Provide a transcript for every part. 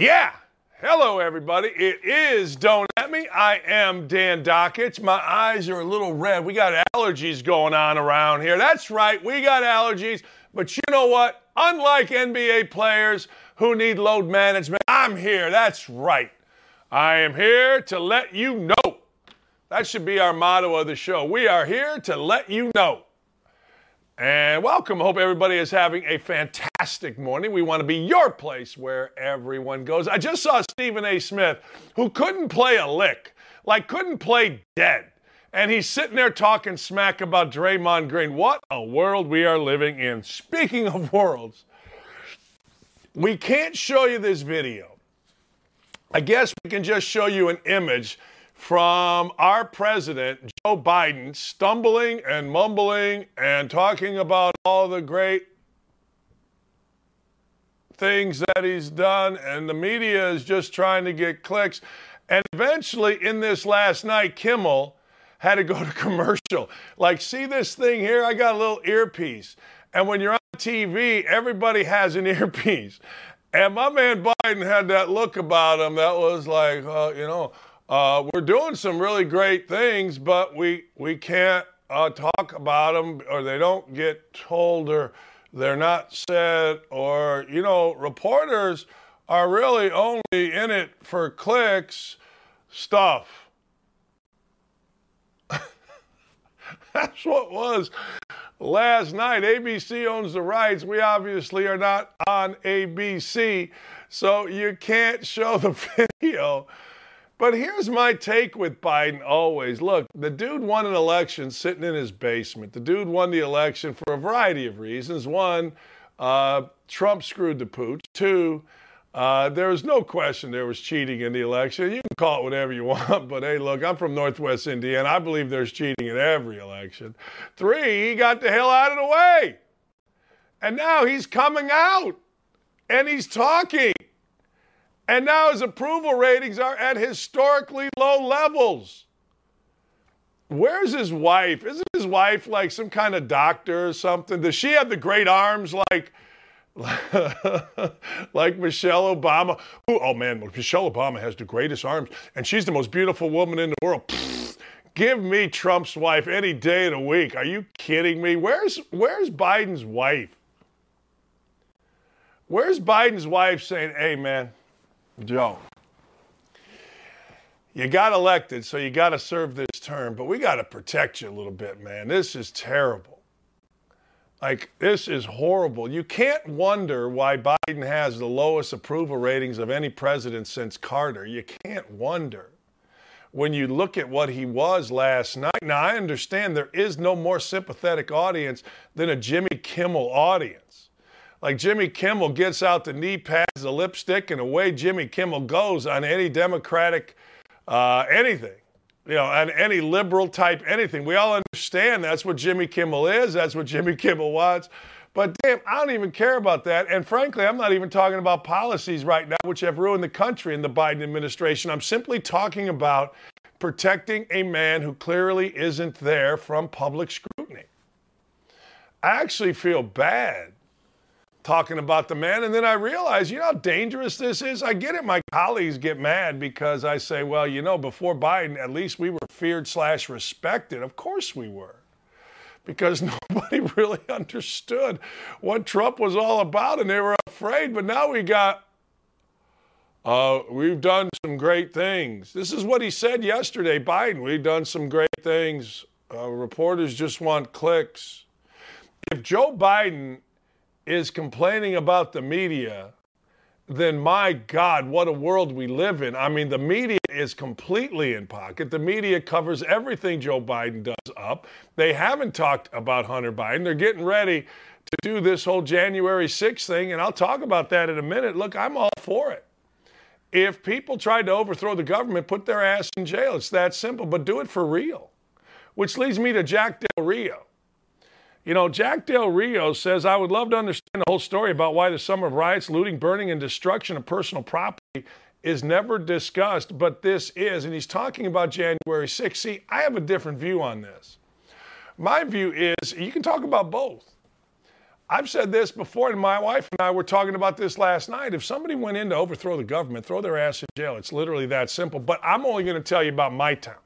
Yeah. Hello, everybody. It is Don't At Me. I am Dan Dakich. My eyes are a little red. We got allergies going on around here. That's right. We got allergies. But you know what? Unlike NBA players who need load management, I'm here. That's right. I am here to let you know. That should be our motto of the show. We are here to let you know. And welcome. Hope everybody is having a fantastic morning. We want to be your place where everyone goes. I just saw Stephen A. Smith, who couldn't play a lick, like couldn't play dead. And he's sitting there talking smack about Draymond Green. What a world we are living in. Speaking of worlds, we can't show you this video. I guess we can just show you an image from our president, Joe Biden, stumbling and mumbling and talking about all the great things that he's done, and the media is just trying to get clicks. And eventually, in this last night, Kimmel had to go to commercial. Like, see this thing here? I got a little earpiece. And when you're on TV, everybody has an earpiece. And my man Biden had that look about him that was like, uh, you know, uh, we're doing some really great things, but we we can't uh, talk about them, or they don't get told, or they're not said, or you know, reporters are really only in it for clicks, stuff. That's what was last night. ABC owns the rights. We obviously are not on ABC, so you can't show the video. But here's my take with Biden always. Look, the dude won an election sitting in his basement. The dude won the election for a variety of reasons. One, uh, Trump screwed the pooch. Two, uh, there was no question there was cheating in the election. You can call it whatever you want, but hey, look, I'm from Northwest Indiana. I believe there's cheating in every election. Three, he got the hell out of the way. And now he's coming out and he's talking. And now his approval ratings are at historically low levels. Where's his wife? Isn't his wife like some kind of doctor or something? Does she have the great arms like like Michelle Obama? Ooh, oh man, Michelle Obama has the greatest arms, and she's the most beautiful woman in the world. Pfft, give me Trump's wife any day of the week. Are you kidding me? Where's where's Biden's wife? Where's Biden's wife saying, "Hey man, Joe, you got elected, so you got to serve this term, but we got to protect you a little bit, man. This is terrible. Like, this is horrible. You can't wonder why Biden has the lowest approval ratings of any president since Carter. You can't wonder when you look at what he was last night. Now, I understand there is no more sympathetic audience than a Jimmy Kimmel audience. Like Jimmy Kimmel gets out the knee pads, the lipstick, and away Jimmy Kimmel goes on any Democratic uh, anything, you know, on any liberal type anything. We all understand that's what Jimmy Kimmel is. That's what Jimmy Kimmel wants. But damn, I don't even care about that. And frankly, I'm not even talking about policies right now, which have ruined the country in the Biden administration. I'm simply talking about protecting a man who clearly isn't there from public scrutiny. I actually feel bad talking about the man. And then I realized, you know how dangerous this is? I get it. My colleagues get mad because I say, well, you know, before Biden, at least we were feared slash respected. Of course we were. Because nobody really understood what Trump was all about and they were afraid. But now we got, uh, we've done some great things. This is what he said yesterday, Biden. We've done some great things. Uh, reporters just want clicks. If Joe Biden is complaining about the media, then my God, what a world we live in. I mean, the media is completely in pocket. The media covers everything Joe Biden does up. They haven't talked about Hunter Biden. They're getting ready to do this whole January 6th thing, and I'll talk about that in a minute. Look, I'm all for it. If people tried to overthrow the government, put their ass in jail. It's that simple, but do it for real. Which leads me to Jack Del Rio. You know, Jack Del Rio says, I would love to understand the whole story about why the summer of riots, looting, burning, and destruction of personal property is never discussed, but this is. And he's talking about January 6th. See, I have a different view on this. My view is you can talk about both. I've said this before, and my wife and I were talking about this last night. If somebody went in to overthrow the government, throw their ass in jail. It's literally that simple. But I'm only going to tell you about my town.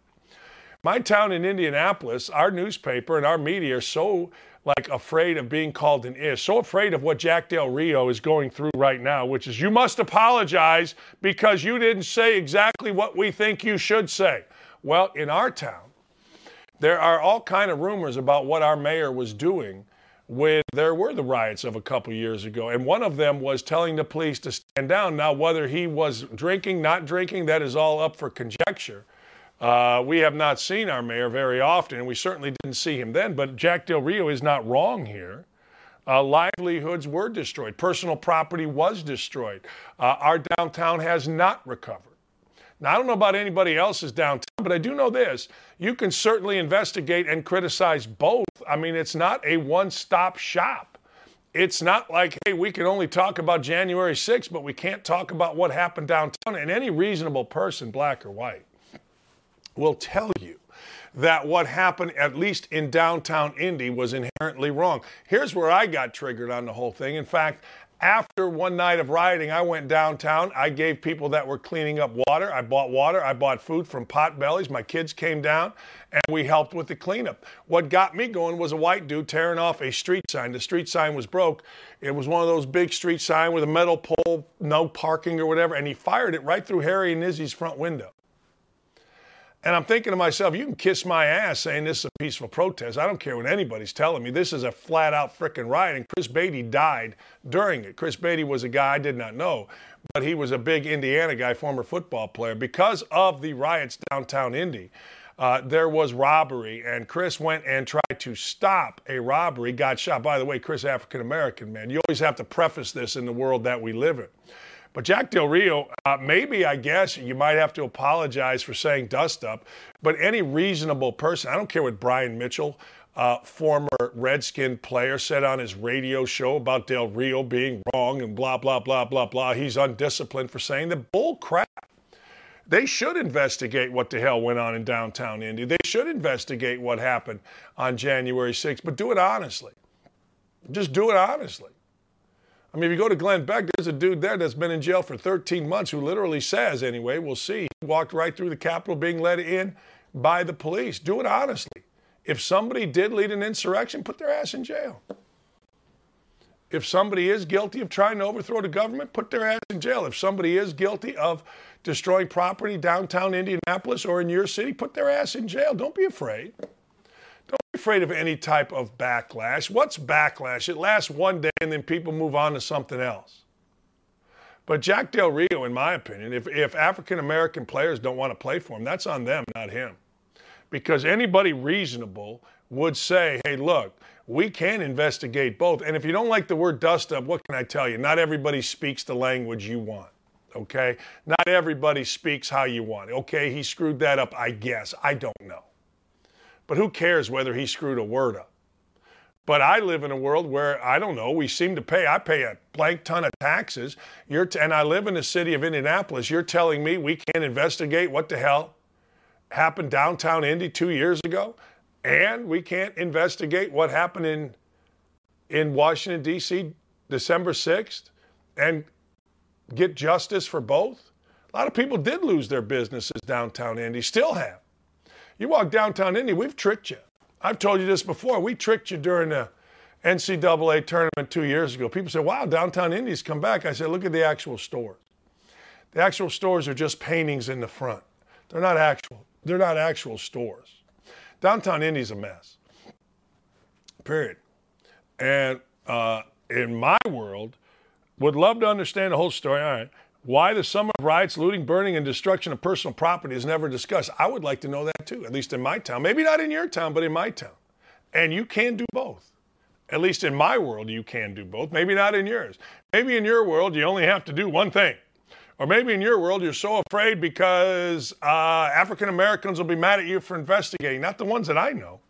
My town in Indianapolis, our newspaper and our media are so like afraid of being called an ish, so afraid of what Jack Del Rio is going through right now, which is you must apologize because you didn't say exactly what we think you should say. Well, in our town, there are all kind of rumors about what our mayor was doing when there were the riots of a couple years ago. And one of them was telling the police to stand down. Now, whether he was drinking, not drinking, that is all up for conjecture. Uh, we have not seen our mayor very often, and we certainly didn't see him then. But Jack Del Rio is not wrong here. Uh, livelihoods were destroyed, personal property was destroyed. Uh, our downtown has not recovered. Now, I don't know about anybody else's downtown, but I do know this. You can certainly investigate and criticize both. I mean, it's not a one stop shop. It's not like, hey, we can only talk about January 6th, but we can't talk about what happened downtown. And any reasonable person, black or white, will tell you that what happened, at least in downtown Indy, was inherently wrong. Here's where I got triggered on the whole thing. In fact, after one night of rioting, I went downtown. I gave people that were cleaning up water. I bought water. I bought food from Potbellies. My kids came down and we helped with the cleanup. What got me going was a white dude tearing off a street sign. The street sign was broke. It was one of those big street sign with a metal pole, no parking or whatever, and he fired it right through Harry and Izzy's front window. And I'm thinking to myself, you can kiss my ass saying this is a peaceful protest. I don't care what anybody's telling me. This is a flat out freaking riot. And Chris Beaty died during it. Chris Beaty was a guy I did not know, but he was a big Indiana guy, former football player. Because of the riots downtown Indy, uh, there was robbery, and Chris went and tried to stop a robbery, got shot. By the way, Chris, African American man. You always have to preface this in the world that we live in. But Jack Del Rio, uh, maybe I guess you might have to apologize for saying dust up, but any reasonable person, I don't care what Brian Mitchell, uh, former Redskin player, said on his radio show about Del Rio being wrong and blah, blah, blah, blah, blah. He's undisciplined for saying the bull crap. They should investigate what the hell went on in downtown Indy. They should investigate what happened on January 6th, but do it honestly. Just do it honestly. I mean, if you go to Glenn Beck, there's a dude there that's been in jail for 13 months who literally says, anyway, we'll see, he walked right through the Capitol being let in by the police. Do it honestly. If somebody did lead an insurrection, put their ass in jail. If somebody is guilty of trying to overthrow the government, put their ass in jail. If somebody is guilty of destroying property downtown Indianapolis or in your city, put their ass in jail. Don't be afraid. Don't be afraid of any type of backlash. What's backlash? It lasts one day and then people move on to something else. But Jack Del Rio, in my opinion, if, if African American players don't want to play for him, that's on them, not him. Because anybody reasonable would say, hey, look, we can investigate both. And if you don't like the word dust up, what can I tell you? Not everybody speaks the language you want. Okay? Not everybody speaks how you want. Okay, he screwed that up, I guess. I don't know. But who cares whether he screwed a word up? But I live in a world where I don't know. We seem to pay. I pay a blank ton of taxes. You're t- and I live in the city of Indianapolis. You're telling me we can't investigate what the hell happened downtown Indy two years ago, and we can't investigate what happened in in Washington D.C. December sixth, and get justice for both. A lot of people did lose their businesses downtown Indy, still have. You walk downtown Indy, we've tricked you. I've told you this before. We tricked you during the NCAA tournament two years ago. People say, wow, downtown Indy's come back. I said, look at the actual stores. The actual stores are just paintings in the front. They're not actual. They're not actual stores. Downtown Indy's a mess. Period. And uh, in my world, would love to understand the whole story. All right. Why the summer of riots, looting, burning, and destruction of personal property is never discussed. I would like to know that too, at least in my town. Maybe not in your town, but in my town. And you can do both. At least in my world, you can do both. Maybe not in yours. Maybe in your world, you only have to do one thing. Or maybe in your world, you're so afraid because uh, African Americans will be mad at you for investigating. Not the ones that I know.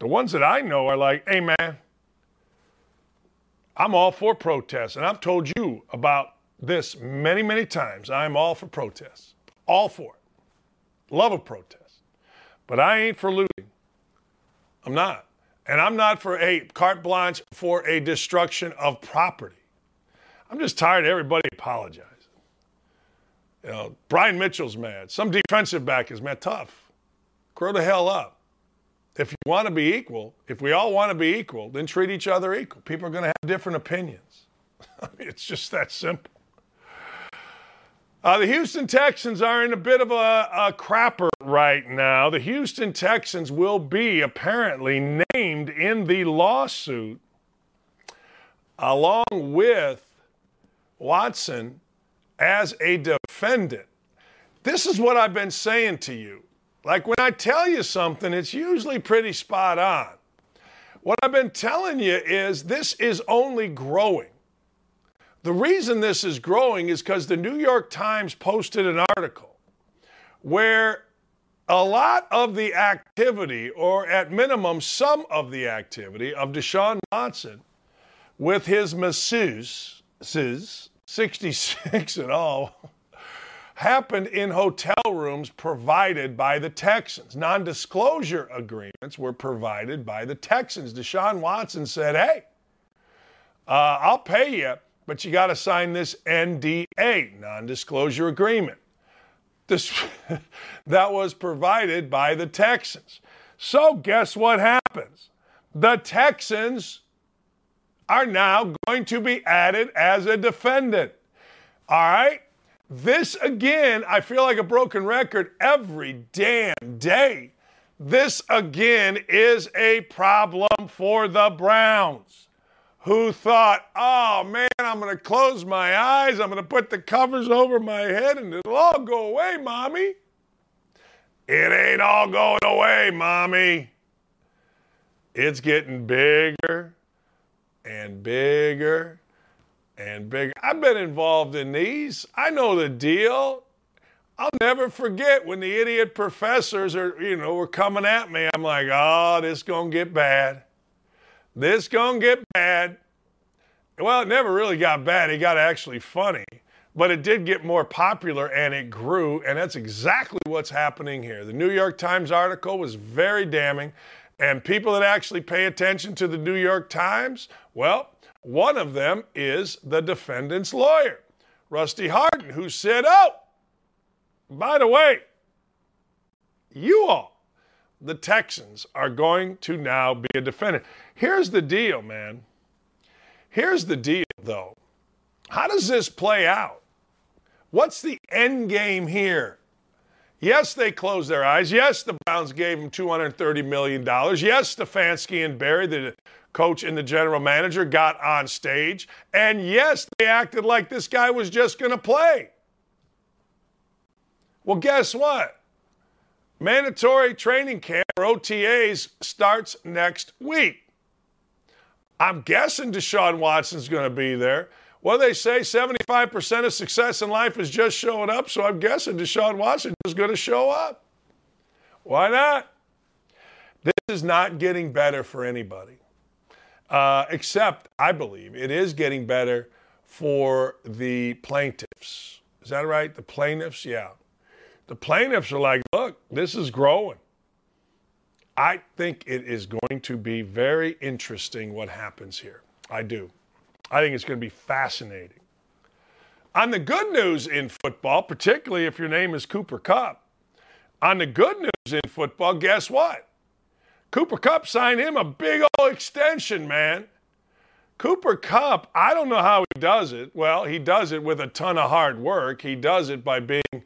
The ones that I know are like, hey, man, I'm all for protests. And I've told you about this many, many times. I'm all for protests, all for it. Love a protest. But I ain't for looting. I'm not. And I'm not for a carte blanche for a destruction of property. I'm just tired of everybody apologizing. You know, Brian Mitchell's mad. Some defensive back is mad. Tough. Grow the hell up. If you want to be equal, if we all want to be equal, then treat each other equal. People are going to have different opinions. It's just that simple. Uh, the Houston Texans are in a bit of a, a, crapper right now. The Houston Texans will be apparently named in the lawsuit along with Watson as a defendant. This is what I've been saying to you. Like when I tell you something, it's usually pretty spot on. What I've been telling you is this is only growing. The reason this is growing is because the New York Times posted an article where a lot of the activity, or at minimum, some of the activity of Deshaun Watson with his masseuse, 66 and all, happened in hotel rooms provided by the Texans. Non disclosure agreements were provided by the Texans. Deshaun Watson said, Hey, uh, I'll pay you but you got to sign this NDA, non disclosure agreement. This, that was provided by the Texans. So, guess what happens? The Texans are now going to be added as a defendant. All right? This again, I feel like a broken record every damn day. This again is a problem for the Browns who thought, oh man, I'm going to close my eyes, I'm going to put the covers over my head, and it'll all go away, mommy. It ain't all going away, mommy. It's getting bigger and bigger and bigger. I've been involved in these. I know the deal. I'll never forget when the idiot professors are, you know, were coming at me. I'm like, oh, this gonna get bad. This gonna get bad. Well, it never really got bad. It got actually funny, but it did get more popular and it grew, and that's exactly what's happening here. The New York Times article was very damning, and people that actually pay attention to the New York Times, well, one of them is the defendant's lawyer, Rusty Hardin, who said, Oh, by the way, you all the Texans are going to now be a defendant. Here's the deal, man. Here's the deal, though. How does this play out? What's the end game here? Yes, they closed their eyes. Yes, the Browns gave them $230 million. Yes, Stefanski and Berry, the coach and the general manager, got on stage. And yes, they acted like this guy was just going to play. Well, guess what? Mandatory training camp or OTAs starts next week. I'm guessing Deshaun Watson's going to be there. Well, they say 75% of success in life is just showing up, so I'm guessing Deshaun Watson is going to show up. Why not? This is not getting better for anybody, uh, except I believe it is getting better for the plaintiffs. Is that right? The plaintiffs? Yeah. The plaintiffs are like, look, this is growing. I think it is going to be very interesting what happens here. I do. I think it's going to be fascinating. On the good news in football, particularly if your name is Cooper Kupp, on the good news in football, guess what? Cooper Kupp signed him a big old extension, man. Cooper Kupp, I don't know how he does it. Well, he does it with a ton of hard work. He does it by being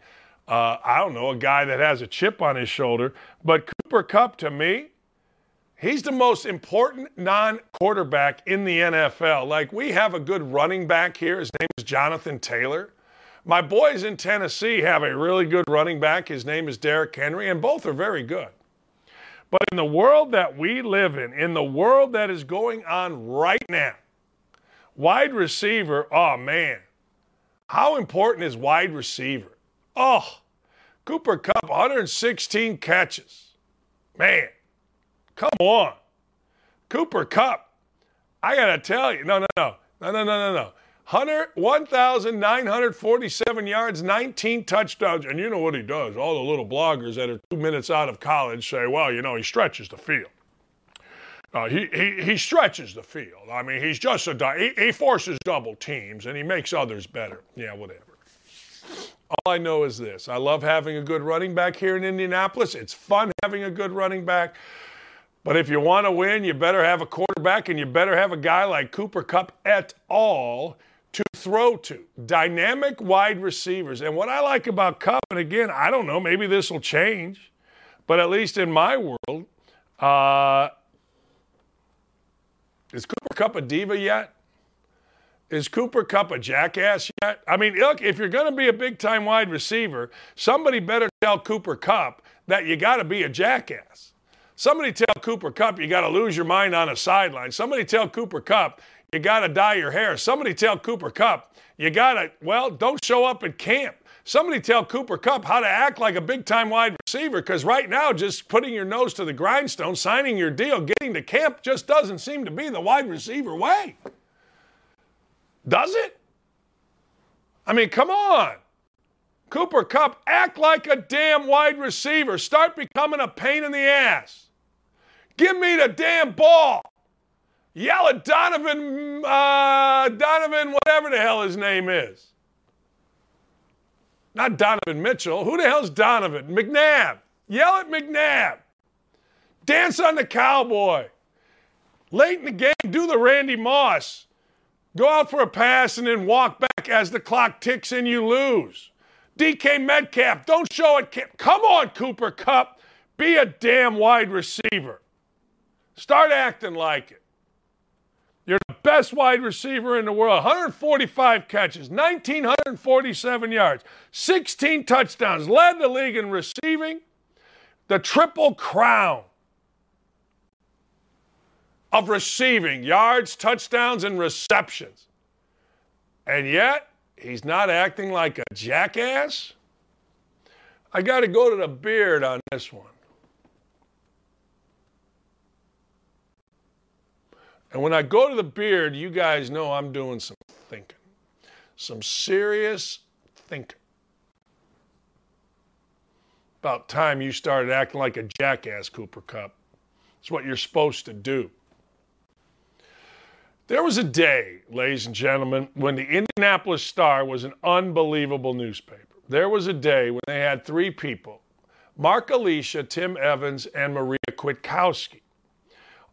uh, I don't know, a guy that has a chip on his shoulder. But Cooper Kupp, to me, he's the most important non quarterback in the NFL. Like, we have a good running back here. His name is Jonathan Taylor. My boys in Tennessee have a really good running back. His name is Derrick Henry, and both are very good. But in the world that we live in, in the world that is going on right now, wide receiver, oh man, how important is wide receiver? Oh, Cooper Kupp, 116 catches. Man, come on. Cooper Kupp, I got to tell you. No, no, no. No, no, no, no, no. 1,947 yards, 19 touchdowns. And you know what he does? All the little bloggers that are two minutes out of college say, well, you know, he stretches the field. Uh, he, he, he stretches the field. I mean, he's just a, he, he forces double teams and he makes others better. Yeah, whatever. All I know is this I love having a good running back here in Indianapolis. It's fun having a good running back. But if you want to win, you better have a quarterback and you better have a guy like Cooper Kupp et al. to throw to. Dynamic wide receivers. And what I like about Kupp, and again, I don't know, maybe this will change, but at least in my world, uh, is Cooper Kupp a diva yet? Is Cooper Kupp a jackass yet? I mean, look, if you're going to be a big time wide receiver, somebody better tell Cooper Kupp that you got to be a jackass. Somebody tell Cooper Kupp you got to lose your mind on a sideline. Somebody tell Cooper Kupp you got to dye your hair. Somebody tell Cooper Kupp you got to, well, don't show up at camp. Somebody tell Cooper Kupp how to act like a big time wide receiver because right now, just putting your nose to the grindstone, signing your deal, getting to camp just doesn't seem to be the wide receiver way. Does it? I mean, come on. Cooper Kupp, act like a damn wide receiver. Start becoming a pain in the ass. Give me the damn ball. Yell at Donovan, uh, Donovan, whatever the hell his name is. Not Donovan Mitchell. Who the hell's Donovan? McNabb. Yell at McNabb. Dance on the cowboy. Late in the game, do the Randy Moss. Go out for a pass and then walk back as the clock ticks and you lose. DK Metcalf, don't show it. Come on, Cooper Kupp. Be a damn wide receiver. Start acting like it. You're the best wide receiver in the world. 145 catches, 1,947 yards, 16 touchdowns, led the league in receiving, the triple crown of receiving yards, touchdowns, and receptions. And yet, he's not acting like a jackass. I got to go to the beard on this one. And when I go to the beard, you guys know I'm doing some thinking, some serious thinking. About time you started acting like a jackass, Cooper Kupp. It's what you're supposed to do. There was a day, ladies and gentlemen, when the Indianapolis Star was an unbelievable newspaper. There was a day when they had three people Mark Alesia, Tim Evans, and Maria Kwiatkowski.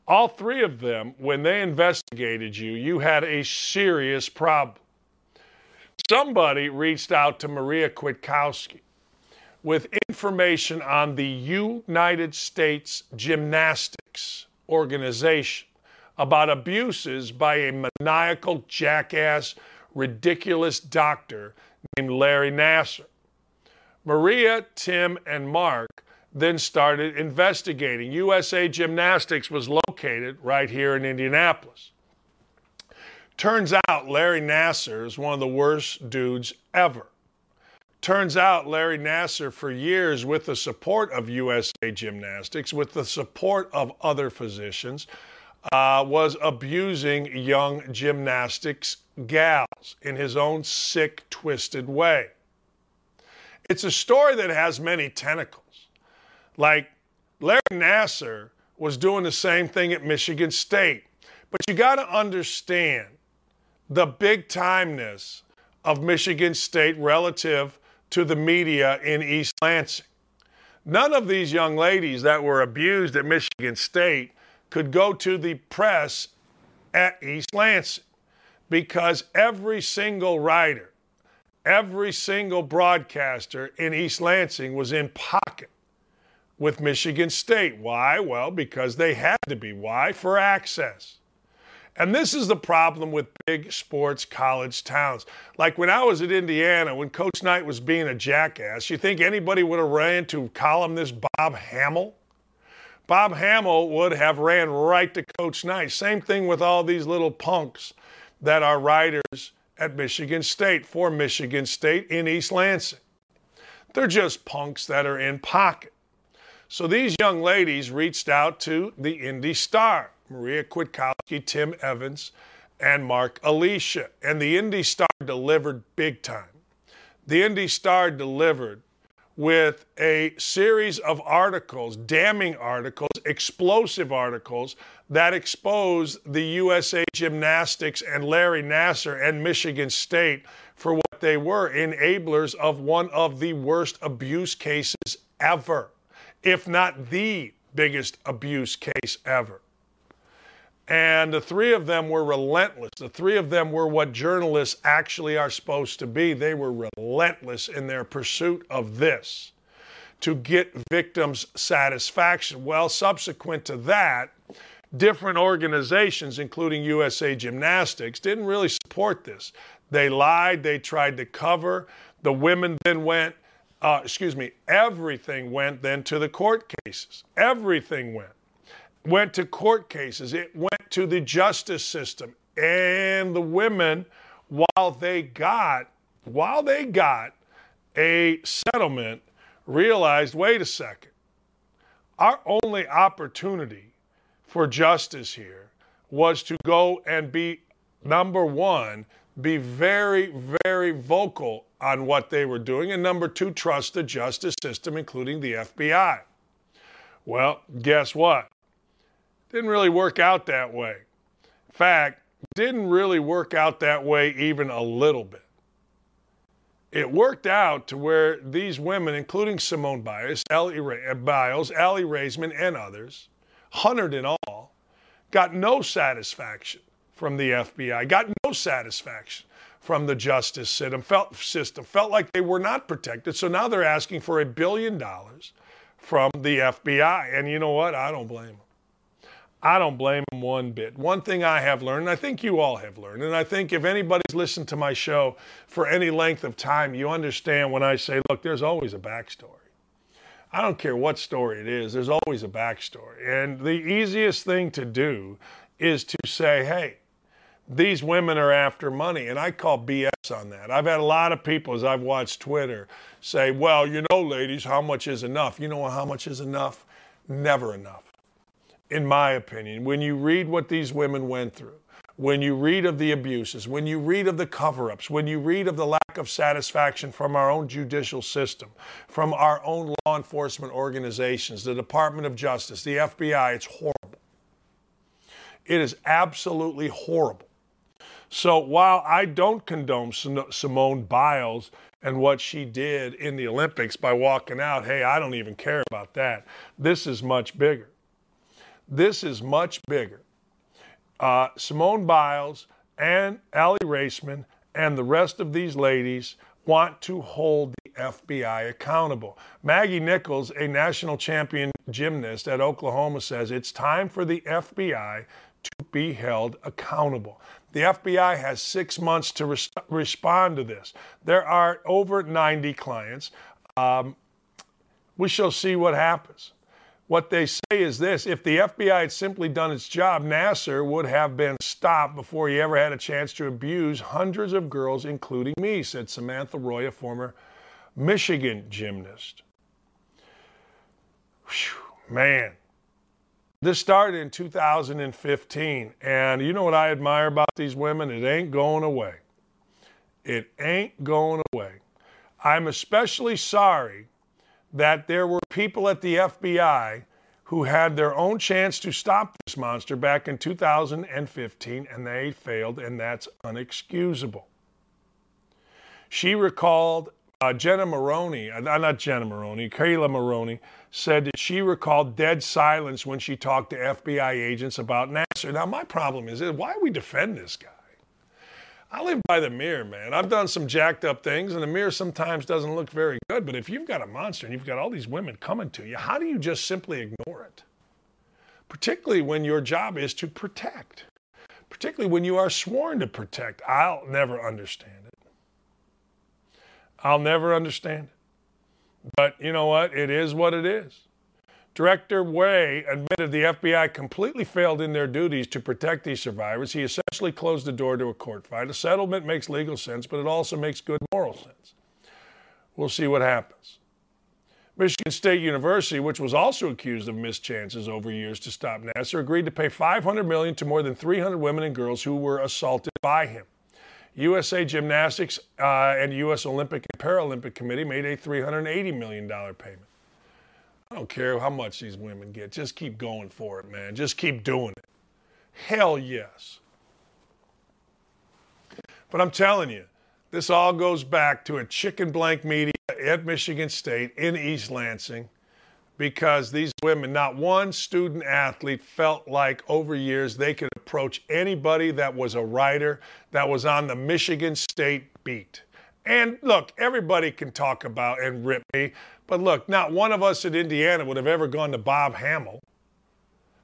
All three of them, when they investigated you, you had a serious problem. Somebody reached out to Maria Kwiatkowski with information on the United States Gymnastics Organization about abuses by a maniacal, jackass, ridiculous doctor named Larry Nassar. Maria, Tim, and Mark then started investigating. USA Gymnastics was located right here in Indianapolis. Turns out Larry Nassar is one of the worst dudes ever. Turns out Larry Nassar, for years, with the support of USA Gymnastics, with the support of other physicians, uh, was abusing young gymnastics gals in his own sick, twisted way. It's a story that has many tentacles. Like Larry Nassar was doing the same thing at Michigan State. But you got to understand the big timeness of Michigan State relative to the media in East Lansing. None of these young ladies that were abused at Michigan State could go to the press at East Lansing because every single writer, every single broadcaster in East Lansing was in pocket with Michigan State. Why? Well, because they had to be. Why? For access. And this is the problem with big sports college towns. Like when I was at Indiana, when Coach Knight was being a jackass, you think anybody would have ran to columnist Bob Hammel? Bob Hammel would have ran right to Coach Knight. Same thing with all these little punks that are writers at Michigan State for Michigan State in East Lansing. They're just punks that are in pocket. So these young ladies reached out to the Indy Star, Maria Kwiatkowski, Tim Evans, and Mark Alesia. And the Indy Star delivered big time. The Indy Star delivered with a series of articles, damning articles, explosive articles that expose the USA Gymnastics and Larry Nassar and Michigan State for what they were enablers of one of the worst abuse cases ever, if not the biggest abuse case ever. And the three of them were relentless. The three of them were what journalists actually are supposed to be. They were relentless in their pursuit of this to get victims satisfaction. Well, subsequent to that, different organizations, including USA Gymnastics, didn't really support this. They lied, they tried to cover. The women then went, uh, excuse me, everything went then to the court cases. Everything went went to court cases, it went to the justice system. And the women, while they got, while they got a settlement, realized, wait a second, our only opportunity for justice here was to go and be number one, be very, very vocal on what they were doing, and number two, trust the justice system, including the FBI. Well, guess what? Didn't really work out that way. In fact, didn't really work out that way even a little bit. It worked out to where these women, including Simone Biles, Ellie, Ra- uh, Biles, Aly Raisman, and others, hundred in all, got no satisfaction from the FBI, got no satisfaction from the justice system, felt, system, felt like they were not protected. So now they're asking for a billion dollars from the FBI. And you know what? I don't blame them. I don't blame them one bit. One thing I have learned, and I think you all have learned, and I think if anybody's listened to my show for any length of time, you understand when I say, look, there's always a backstory. I don't care what story it is, there's always a backstory. And the easiest thing to do is to say, hey, these women are after money. And I call BS on that. I've had a lot of people, as I've watched Twitter, say, well, you know, ladies, how much is enough? You know how much is enough? Never enough in my opinion, when you read what these women went through, when you read of the abuses, when you read of the cover ups, when you read of the lack of satisfaction from our own judicial system, from our own law enforcement organizations, the Department of Justice, the FBI, it's horrible. It is absolutely horrible. So while I don't condone Simone Biles and what she did in the Olympics by walking out, hey, I don't even care about that. This is much bigger. This is much bigger. Uh, Simone Biles and Aly Raisman and the rest of these ladies want to hold the FBI accountable. Maggie Nichols, a national champion gymnast at Oklahoma, says it's time for the FBI to be held accountable. The FBI has six months to res- respond to this. There are over 90 clients. Um, we shall see what happens. What they say is this if the FBI had simply done its job, Nassar would have been stopped before he ever had a chance to abuse hundreds of girls, including me, said Samantha Roy, a former Michigan gymnast. Whew, man. This started in 2015, and you know what I admire about these women? It ain't going away. It ain't going away. I'm especially sorry that there were people at the FBI who had their own chance to stop this monster back in 2015 and they failed, and that's unexcusable. She recalled uh, Jenna Maroney, uh, not Jenna Maroney, Kayla Maroney, said that she recalled dead silence when she talked to FBI agents about Nassar. Now, my problem is, why we defend this guy? I live by the mirror, man. I've done some jacked up things, and the mirror sometimes doesn't look very good. But if you've got a monster and you've got all these women coming to you, how do you just simply ignore it? Particularly when your job is to protect, particularly when you are sworn to protect. I'll never understand it. I'll never understand it. But you know what? It is what it is. Director Wray admitted the FBI completely failed in their duties to protect these survivors. He essentially closed the door to a court fight. A settlement makes legal sense, but it also makes good moral sense. We'll see what happens. Michigan State University, which was also accused of mischances over years to stop Nassar, agreed to pay 500 million to more than 300 women and girls who were assaulted by him. USA Gymnastics uh, and U.S. Olympic and Paralympic Committee made a $380 million payment. I don't care how much these women get. Just keep going for it, man. Just keep doing it. Hell yes. But I'm telling you, this all goes back to a chicken blank media at Michigan State in East Lansing because these women, not one student athlete felt like over years they could approach anybody that was a writer that was on the Michigan State beat. And look, everybody can talk about and rip me, but look, not one of us at Indiana would have ever gone to Bob Hammel,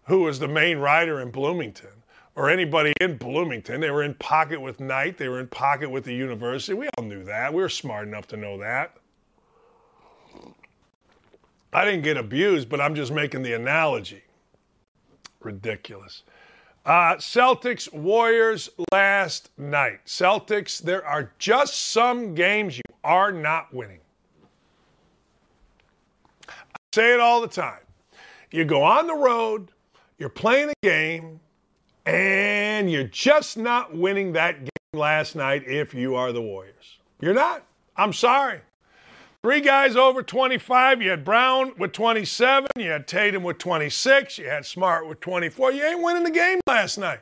who was the main writer in Bloomington, or anybody in Bloomington. They were in pocket with Knight, they were in pocket with the university. We all knew that. We were smart enough to know that. I didn't get abused, but I'm just making the analogy. Ridiculous. Uh, Celtics Warriors last night. Celtics, there are just some games you are not winning. Say it all the time. You go on the road, you're playing a game, and you're just not winning that game last night if you are the Warriors. You're not. I'm sorry. Three guys over 25. You had Brown with 27. You had Tatum with 26. You had Smart with 24. You ain't winning the game last night.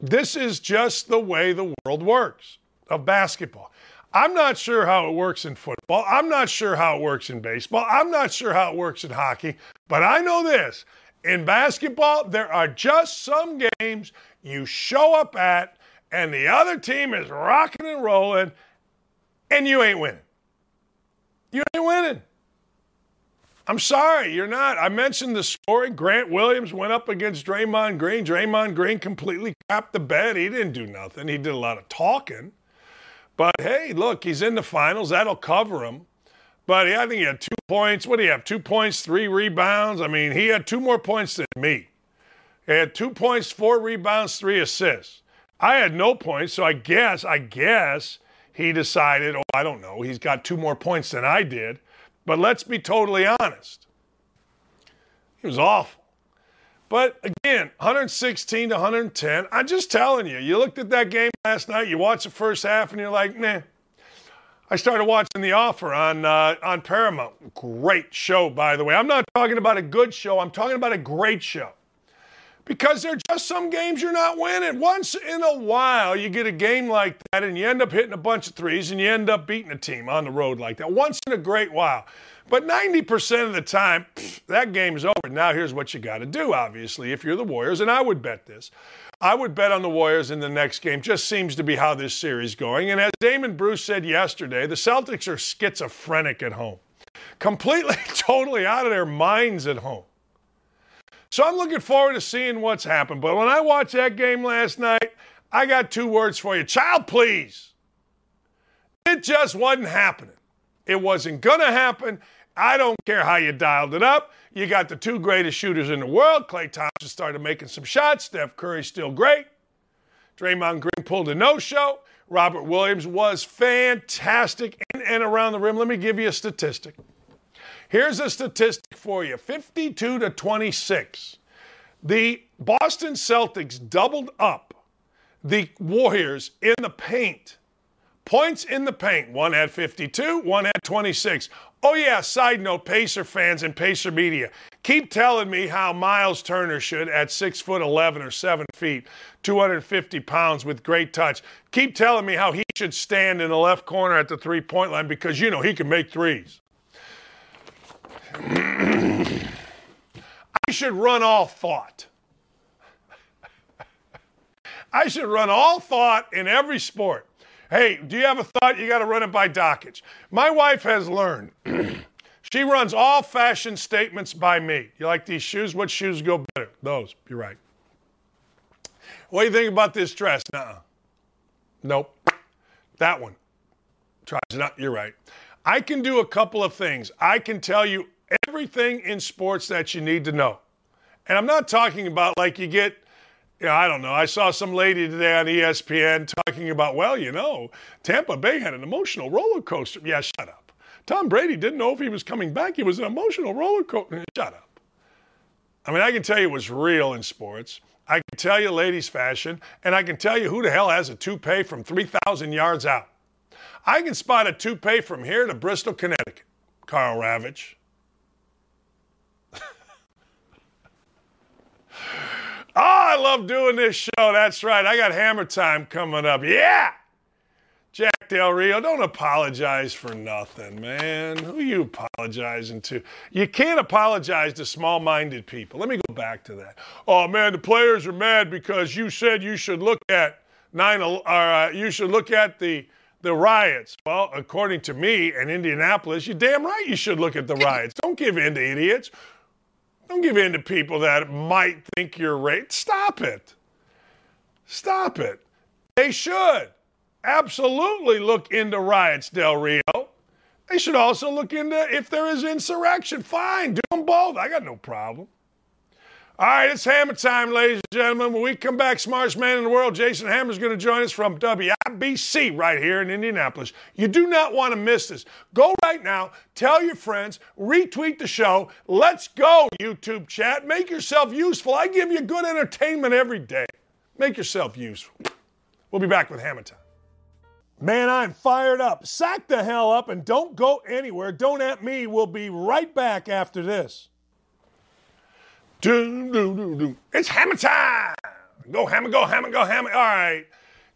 This is just the way the world works of basketball. I'm not sure how it works in football. I'm not sure how it works in baseball. I'm not sure how it works in hockey. But I know this in basketball, there are just some games you show up at, and the other team is rocking and rolling, and you ain't winning. You ain't winning. I'm sorry, you're not. I mentioned the scoring. Grant Williams went up against Draymond Green. Draymond Green completely capped the bed. He didn't do nothing. He did a lot of talking. But hey, look, he's in the finals. That'll cover him. But I think he had two points. What do you have? Two points, three rebounds. I mean, he had two more points than me. He had two points, four rebounds, three assists. I had no points, so I guess, I guess he decided, oh, I don't know, he's got two more points than I did. But let's be totally honest. He was awful. But again, 116 to 110. I'm just telling you, you looked at that game last night, you watched the first half, and you're like, nah. I started watching The Offer on uh, on Paramount. Great show, by the way. I'm not talking about a good show. I'm talking about a great show because there are just some games you're not winning. Once in a while, you get a game like that and you end up hitting a bunch of threes and you end up beating a team on the road like that. Once in a great while. But 90% of the time, pff, that game is over. Now, here's what you got to do, obviously, if you're the Warriors, and I would bet this. I would bet on the Warriors in the next game. Just seems to be how this series going. And as Damon Bruce said yesterday, the Celtics are schizophrenic at home. Completely, totally out of their minds at home. So I'm looking forward to seeing what's happened. But when I watched that game last night, I got two words for you child, please. It just wasn't happening. It wasn't going to happen. I don't care how you dialed it up. You got the two greatest shooters in the world. Klay Thompson started making some shots. Steph Curry's still great. Draymond Green pulled a no show. Robert Williams was fantastic in and around the rim. Let me give you a statistic. Here's a statistic for you 52 to 26. The Boston Celtics doubled up the Warriors in the paint. Points in the paint. One had 52, one had 26. Oh, yeah, side note, Pacer fans and Pacer media, keep telling me how Miles Turner should, at 6 foot 11 or 7 feet, 250 pounds with great touch, keep telling me how he should stand in the left corner at the three point line because, you know, he can make threes. I should run all thought. I should run all thought in every sport. Hey, do you have a thought? You got to run it by Dakich. My wife has learned. she runs all fashion statements by me. You like these shoes? What shoes go better? Those. You're right. What do you think about this dress? Nuh Nope. That one. Tries not. You're right. I can do a couple of things. I can tell you everything in sports that you need to know. And I'm not talking about like you get, know, I don't know. I saw some lady today on ESPN talking about, well, you know, Tampa Bay had an emotional roller coaster. Yeah, shut up. Tom Brady didn't know if he was coming back. He was an emotional roller coaster. Shut up. I mean, I can tell you what's real in sports. I can tell you ladies' fashion, and I can tell you who the hell has a toupee from 3,000 yards out. I can spot a toupee from here to Bristol, Connecticut. Karl Ravech. oh, I love doing this show. That's right. I got hammer time coming up. Yeah. Jack Del Rio, don't apologize for nothing, man. Who are you apologizing to? You can't apologize to small minded people. Let me go back to that. Oh, man, the players are mad because you said you should look at nine, or uh, you should look at the, the riots. Well, according to me in Indianapolis, you're damn right you should look at the riots. Don't give in to idiots. Don't give in to people that might think you're right. Stop it. Stop it. They should absolutely look into riots, Del Rio. They should also look into if there is insurrection. Fine, do them both. I got no problem. All right, it's hammer time, ladies and gentlemen. When we come back, smartest man in the world, Jason Hammer, is going to join us from WIBC right here in Indianapolis. You do not want to miss this. Go right now, tell your friends, retweet the show. Let's go, YouTube chat. Make yourself useful. I give you good entertainment every day. Make yourself useful. We'll be back with hammer time. Man, I'm fired up. Sack the hell up and don't go anywhere. Don't at me. We'll be right back after this. It's hammer time. Go hammer, go hammer, go hammer. All right.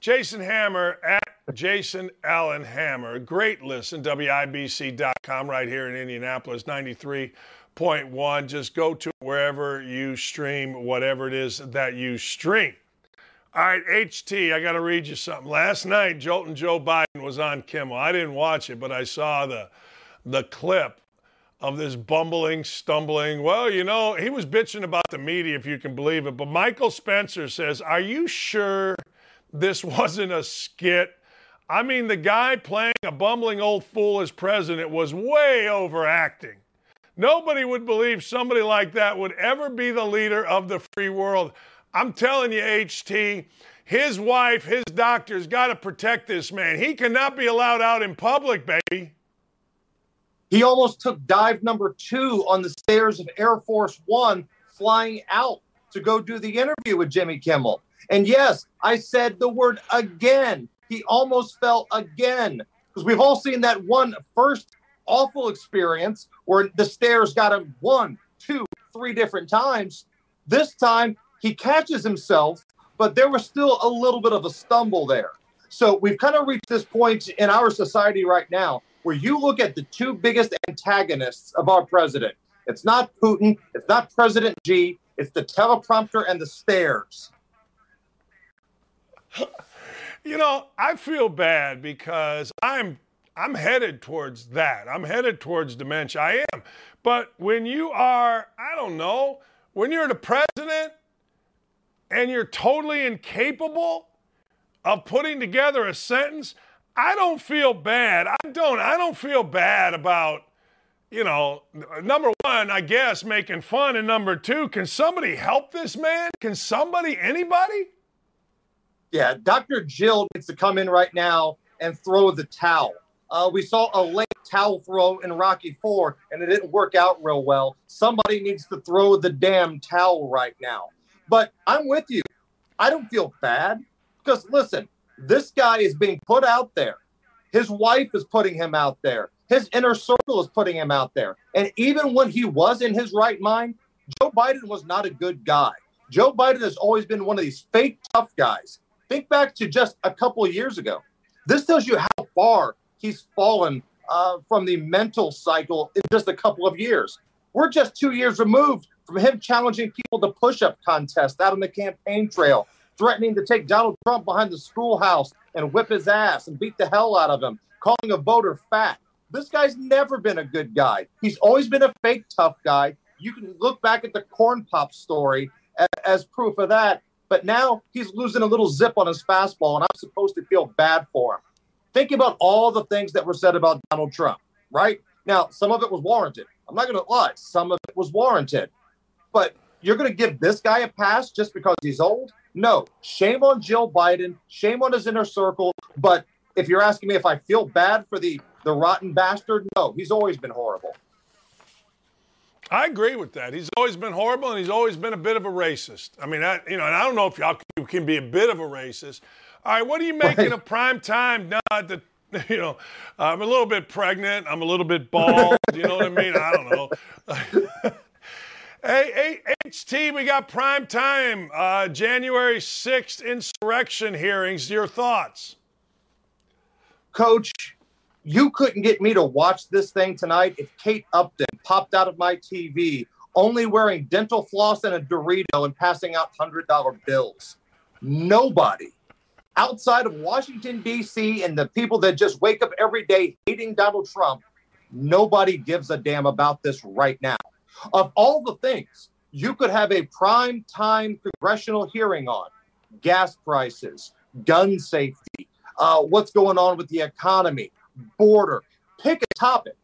Jason Hammer at Jason Allen Hammer. Great listen. WIBC.com right here in Indianapolis, 93.1. Just go to wherever you stream whatever it is that you stream. All right, HT, I got to read you something. Last night, Jolton Joe Biden was on Kimmel. I didn't watch it, but I saw the the clip of this bumbling, stumbling. Well, you know, he was bitching about the media, if you can believe it. But Michael Spencer says, Are you sure this wasn't a skit? I mean, the guy playing a bumbling old fool as president was way overacting. Nobody would believe somebody like that would ever be the leader of the free world. I'm telling you, HT, his wife, his doctors got to protect this man. He cannot be allowed out in public, baby. He almost took dive number two on the stairs of Air Force One, flying out to go do the interview with Jimmy Kimmel. And yes, I said the word again. He almost fell again because we've all seen that one first awful experience where the stairs got him one, two, three different times. This time he catches himself, but there was still a little bit of a stumble there. So we've kind of reached this point in our society right now where you look at the two biggest antagonists of our president. It's not Putin, it's not President Xi, it's the teleprompter and the stairs. You know, I feel bad because I'm I'm headed towards that. I'm headed towards dementia. I am. But when you are, I don't know, when you're the president and you're totally incapable of putting together a sentence, I don't feel bad. I don't I don't feel bad about you know, number one, I guess making fun and number 2, can somebody help this man? Can somebody anybody? Yeah, Dr. Jill needs to come in right now and throw the towel. Uh, we saw a late towel throw in Rocky Four, and it didn't work out real well. Somebody needs to throw the damn towel right now. But I'm with you. I don't feel bad because listen, this guy is being put out there. His wife is putting him out there. His inner circle is putting him out there. And even when he was in his right mind, Joe Biden was not a good guy. Joe Biden has always been one of these fake tough guys. Think back to just a couple of years ago. This tells you how far he's fallen uh, from the mental cycle in just a couple of years. We're just two years removed from him challenging people to push up contests out on the campaign trail, threatening to take Donald Trump behind the schoolhouse and whip his ass and beat the hell out of him, calling a voter fat. This guy's never been a good guy. He's always been a fake tough guy. You can look back at the corn pop story as, proof of that. But now he's losing a little zip on his fastball, and I'm supposed to feel bad for him. Think about all the things that were said about Donald Trump, right? Now, some of it was warranted. I'm not going to lie, some of it was warranted. But you're going to give this guy a pass just because he's old? No. Shame on Jill Biden. Shame on his inner circle. But if you're asking me if I feel bad for the the rotten bastard, no. He's always been horrible. I agree with that. He's always been horrible, and he's always been a bit of a racist. I mean, I, you know, and I don't know if y'all can be a bit of a racist. All right, what are you making a prime time? Not that you know, I'm a little bit pregnant. I'm a little bit bald. you know what I mean? I don't know. hey, hey, HT, we got prime time. Uh, January 6th insurrection hearings. Your thoughts? Coach, you couldn't get me to watch this thing tonight if Kate Upton popped out of my TV only wearing dental floss and a Dorito and passing out $100 bills. Nobody outside of Washington, D.C., and the people that just wake up every day hating Donald Trump, nobody gives a damn about this right now. Of all the things you could have a prime time congressional hearing on gas prices, gun safety, uh, what's going on with the economy, border, pick a topic.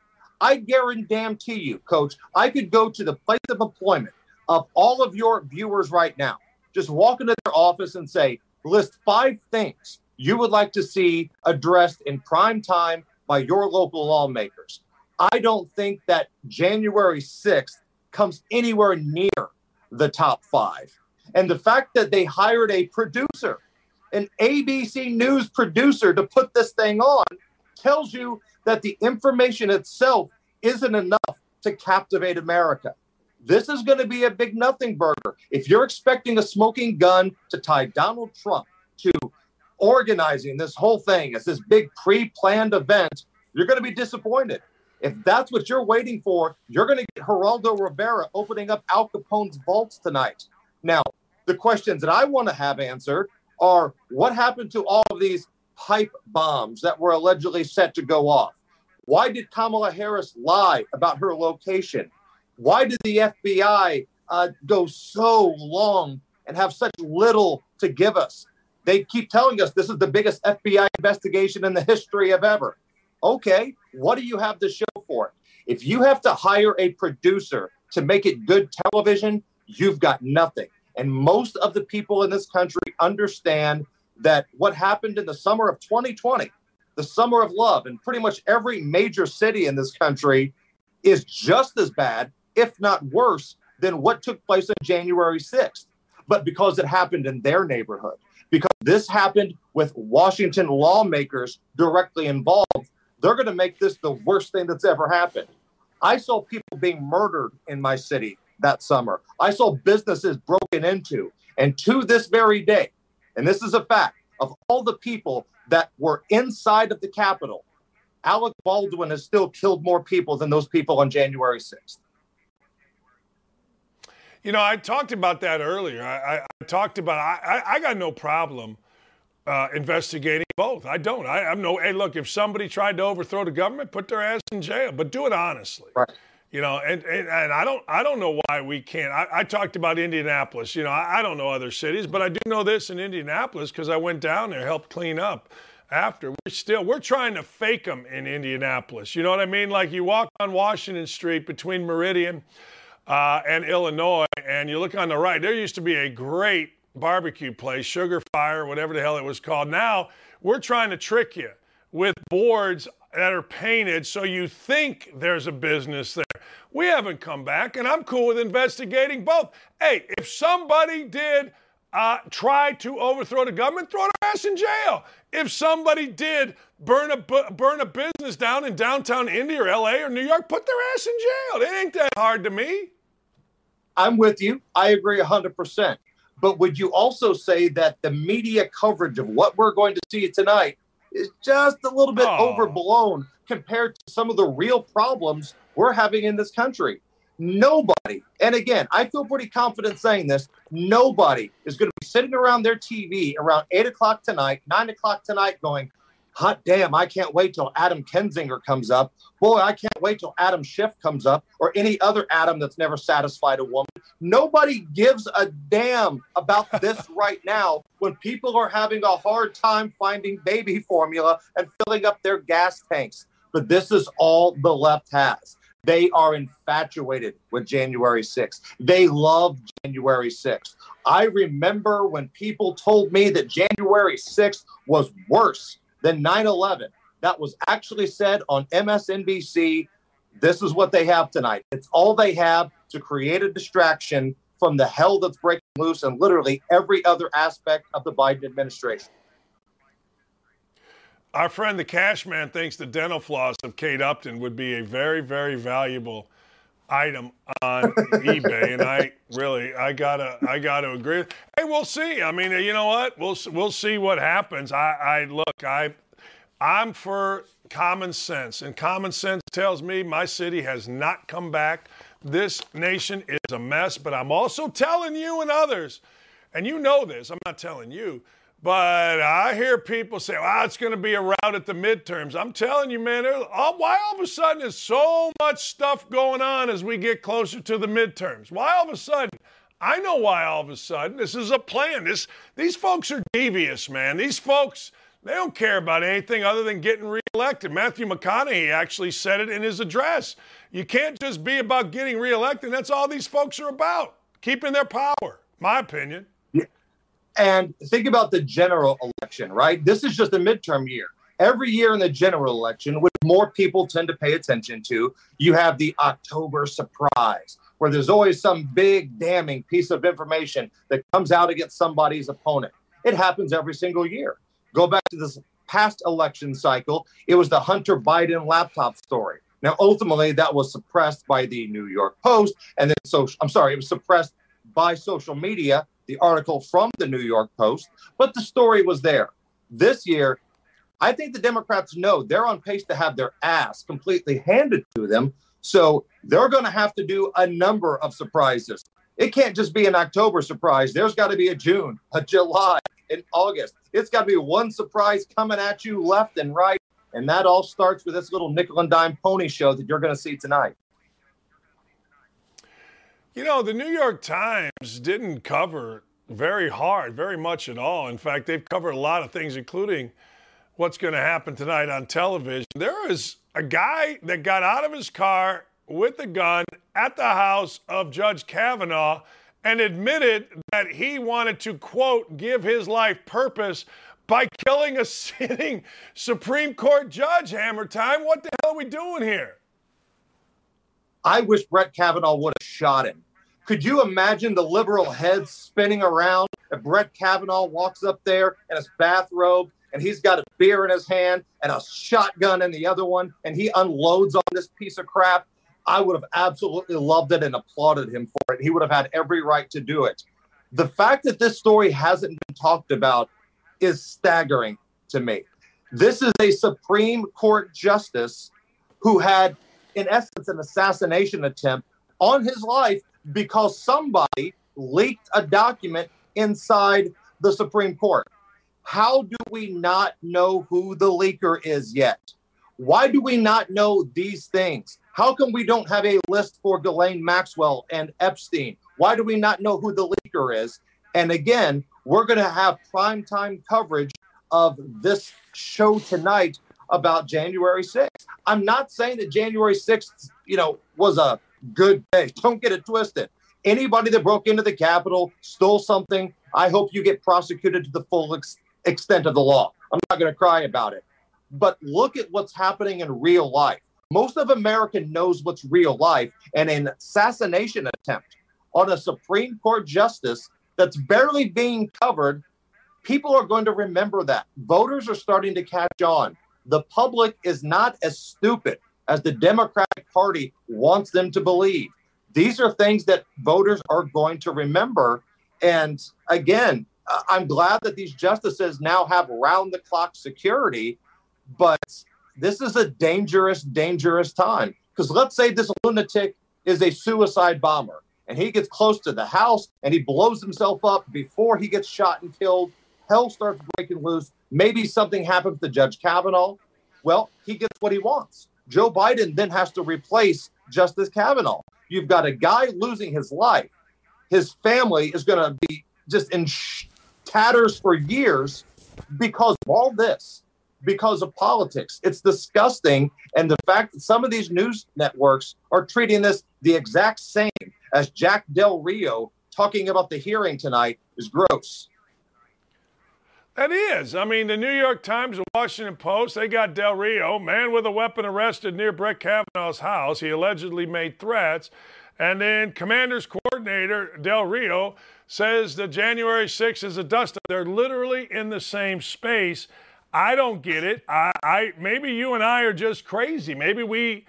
I guarantee you, coach, I could go to the place of employment of all of your viewers right now, just walk into their office and say, list five things you would like to see addressed in prime time by your local lawmakers. I don't think that January 6th comes anywhere near the top five. And the fact that they hired a producer, an ABC News producer to put this thing on, tells you that the information itself isn't enough to captivate America. This is going to be a big nothing burger. If you're expecting a smoking gun to tie Donald Trump to organizing this whole thing as this big pre planned event, you're going to be disappointed. If that's what you're waiting for, you're going to get Geraldo Rivera opening up Al Capone's vaults tonight. Now, the questions that I want to have answered are what happened to all of these pipe bombs that were allegedly set to go off? Why did Kamala Harris lie about her location? Why did the FBI uh, go so long and have such little to give us? They keep telling us this is the biggest FBI investigation in the history of ever. Okay, what do you have to show for it? If you have to hire a producer to make it good television, you've got nothing. And most of the people in this country understand that what happened in the summer of 2020, the summer of love, in pretty much every major city in this country is just as bad, if not worse, than what took place on January 6th. But because it happened in their neighborhood, because this happened with Washington lawmakers directly involved, they're going to make this the worst thing that's ever happened. I saw people being murdered in my city that summer. I saw businesses broken into. And to this very day, and this is a fact, of all the people that were inside of the Capitol, Alec Baldwin has still killed more people than those people on January 6th. You know, I talked about that earlier. I, I, I talked about I, I got no problem uh, investigating both. I don't. I, I'm no. Hey, look, if somebody tried to overthrow the government, put their ass in jail, but do it honestly. Right. You know, and, and, and I don't I don't know why we can't. I, I talked about Indianapolis. You know, I, I don't know other cities, but I do know this in Indianapolis because I went down there, helped clean up after. We're still we're trying to fake them in Indianapolis. You know what I mean? Like you walk on Washington Street between Meridian uh, and Illinois, and you look on the right, there used to be a great barbecue place, Sugar Fire, whatever the hell it was called. Now we're trying to trick you with boards that are painted so you think there's a business there. We haven't come back, and I'm cool with investigating both. Hey, if somebody did uh, try to overthrow the government, throw their ass in jail. If somebody did burn a burn a business down in downtown Indy or LA or New York, put their ass in jail. It ain't that hard to me. I'm with you. I agree 100%. But would you also say that the media coverage of what we're going to see tonight is just a little bit oh. overblown compared to some of the real problems we're having in this country? Nobody, and again, I feel pretty confident saying this, nobody is going to be sitting around their TV around eight o'clock tonight, nine o'clock tonight, going, hot damn, I can't wait till Adam Kinzinger comes up. Boy, I can't wait till Adam Schiff comes up or any other Adam that's never satisfied a woman. Nobody gives a damn about this right now when people are having a hard time finding baby formula and filling up their gas tanks. But this is all the left has. They are infatuated with January 6th. They love January 6th. I remember when people told me that January 6th was worse than 9 11. That was actually said on MSNBC This is what they have tonight. It's all they have to create a distraction from the hell that's breaking loose in literally every other aspect of the Biden administration. Our friend the Cash Man thinks the dental floss of Kate Upton would be a very, very valuable item on eBay, and I really, I gotta, I gotta agree. Hey, we'll see. I mean, you know what? We'll we'll see what happens. I, I look, I, I'm for common sense, and common sense tells me my city has not come back. This nation is a mess, but I'm also telling you and others, and you know this. I'm not telling you but I hear people say, well, it's going to be a rout at the midterms. I'm telling you, man, why all of a sudden is so much stuff going on as we get closer to the midterms? Why all of a sudden? I know why all of a sudden. This is a plan. This, these folks are devious, man. These folks, they don't care about anything other than getting reelected. Matthew McConaughey actually said it in his address. You can't just be about getting reelected. That's all these folks are about, keeping their power, my opinion. And think about the general election, right? This is just a midterm year. Every year in the general election, which more people tend to pay attention to, you have the October surprise, where there's always some big damning piece of information that comes out against somebody's opponent. It happens every single year. Go back to this past election cycle, it was the Hunter Biden laptop story. Now, ultimately, that was suppressed by the New York Post, and then so I'm sorry, it was suppressed by social media the article from the New York Post, but the story was there. This year, I think the Democrats know they're on pace to have their ass completely handed to them. So they're going to have to do a number of surprises. It can't just be an October surprise. There's got to be a June, a July, an August. It's got to be one surprise coming at you left and right. And that all starts with this little nickel and dime pony show that you're going to see tonight. You know, the New York Times didn't cover very hard, very much at all. In fact, they've covered a lot of things, including what's going to happen tonight on television. There is a guy that got out of his car with a gun at the house of Judge Kavanaugh and admitted that he wanted to, quote, give his life purpose by killing a sitting Supreme Court judge, Hammer Time. What the hell are we doing here? I wish Brett Kavanaugh would have shot him. Could you imagine the liberal heads spinning around if Brett Kavanaugh walks up there in his bathrobe and he's got a beer in his hand and a shotgun in the other one and he unloads on this piece of crap? I would have absolutely loved it and applauded him for it. He would have had every right to do it. The fact that this story hasn't been talked about is staggering to me. This is a Supreme Court justice who had in essence, an assassination attempt on his life because somebody leaked a document inside the Supreme Court. How do we not know who the leaker is yet? Why do we not know these things? How come we don't have a list for Ghislaine Maxwell and Epstein? Why do we not know who the leaker is? And again, we're going to have primetime coverage of this show tonight about January 6th. I'm not saying that January 6th, you know, was a good day. Don't get it twisted. Anybody that broke into the Capitol, stole something, I hope you get prosecuted to the full ex- extent of the law. I'm not going to cry about it. But look at what's happening in real life. Most of America knows what's real life, and an assassination attempt on a Supreme Court justice that's barely being covered, people are going to remember that. Voters are starting to catch on the public is not as stupid as the Democratic Party wants them to believe. These are things that voters are going to remember. And again, I'm glad that these justices now have round the clock security, but this is a dangerous, dangerous time. Because let's say this lunatic is a suicide bomber and he gets close to the house and he blows himself up before he gets shot and killed. Hell starts breaking loose. Maybe something happens to Judge Kavanaugh. Well, he gets what he wants. Joe Biden then has to replace Justice Kavanaugh. You've got a guy losing his life. His family is going to be just in tatters for years because of all this, because of politics. It's disgusting. And the fact that some of these news networks are treating this the exact same as Jack Del Rio talking about the hearing tonight is gross. That is. I mean, the New York Times, the Washington Post, they got Del Rio, man with a weapon arrested near Brett Kavanaugh's house. He allegedly made threats. And then Commanders coordinator Del Rio says that January 6th is a dust. They're literally in the same space. I don't get it. I, I maybe you and I are just crazy. Maybe we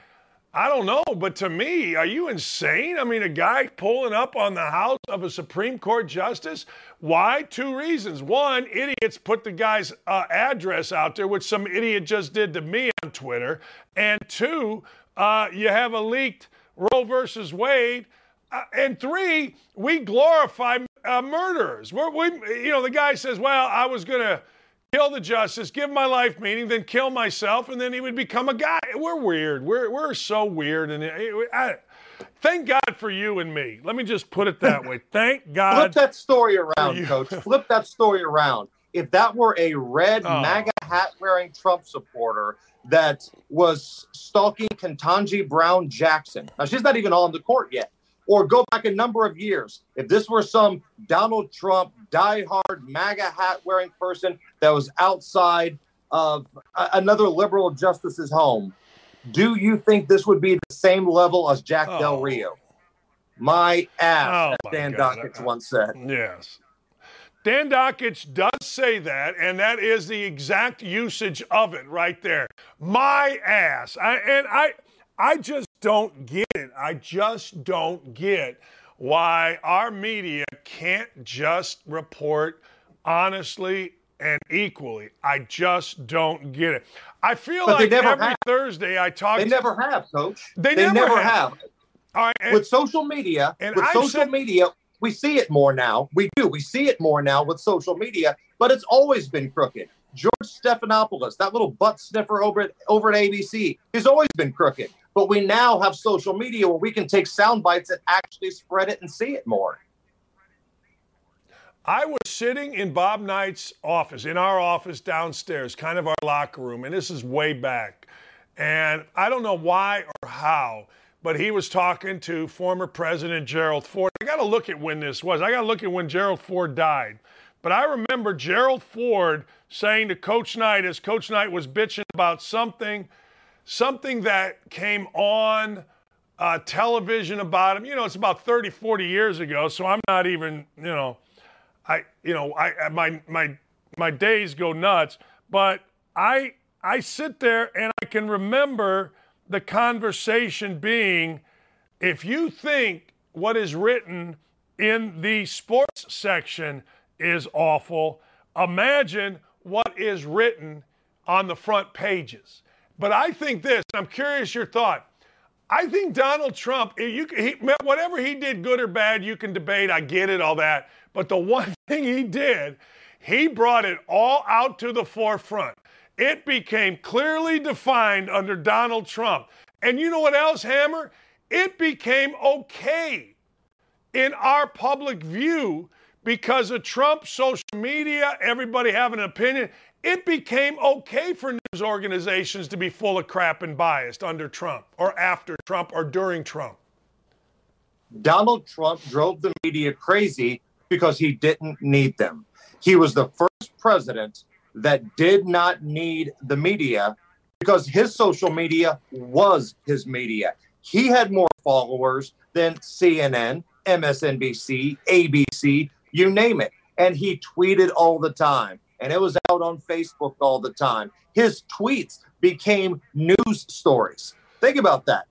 I don't know, but to me, are you insane? I mean, a guy pulling up on the house of a Supreme Court justice. Why? Two reasons. One, idiots put the guy's uh, address out there, which some idiot just did to me on Twitter. And two, uh, you have a leaked Roe versus Wade. Uh, and three, we glorify uh, murderers. We're, we, you know, the guy says, "Well, I was going to." Kill the justice, give my life meaning, then kill myself, and then he would become a guy. We're weird. We're, we're so weird. And I, thank God for you and me. Let me just put it that way. Thank God. Flip that story around, coach. Flip that story around. If that were a red oh. MAGA hat wearing Trump supporter that was stalking Ketanji Brown Jackson, now she's not even on the court yet or go back a number of years. If this were some Donald Trump diehard MAGA hat wearing person that was outside of another liberal justice's home, do you think this would be the same level as Jack oh. Del Rio? My ass, oh, as Dan Dakich uh, once said. Yes. Dan Dakich does say that, and that is the exact usage of it right there. My ass. I, and I, I just don't get it. I just don't get why our media can't just report honestly and equally. I just don't get it. I feel but like every have. Thursday I talk. They to, never have, Coach. They, they never, never, have. have. All right, and, with social media, with I've social said, media, we see it more now. We do. We see it more now with social media, but it's always been crooked. George Stephanopoulos, that little butt sniffer over at, over at ABC, he's always been crooked. But we now have social media where we can take sound bites and actually spread it and see it more. I was sitting in Bob Knight's office, in our office downstairs, kind of our locker room, and this is way back. And I don't know why or how, but he was talking to former President Gerald Ford. I got to look at when this was. I got to look at when Gerald Ford died. But I remember Gerald Ford saying to Coach Knight as Coach Knight was bitching about something, something that came on uh, television about him. You know, it's about 30, 40 years ago, so I'm not even, you know, I, you know, I my my my days go nuts. But I I sit there and I can remember the conversation being, if you think what is written in the sports section is awful. Imagine what is written on the front pages. But I think this, I'm curious your thought. I think Donald Trump, eh, you, he, whatever he did, good or bad, you can debate. I get it, all that. But the one thing he did, he brought it all out to the forefront. It became clearly defined under Donald Trump. And you know what else, Hammer? It became okay in our public view because of Trump, social media, everybody having an opinion, it became okay for news organizations to be full of crap and biased under Trump or after Trump or during Trump. Donald Trump drove the media crazy because he didn't need them. He was the first president that did not need the media because his social media was his media. He had more followers than CNN, MSNBC, ABC, you name it. And he tweeted all the time, and it was out on Facebook all the time. His tweets became news stories. Think about that.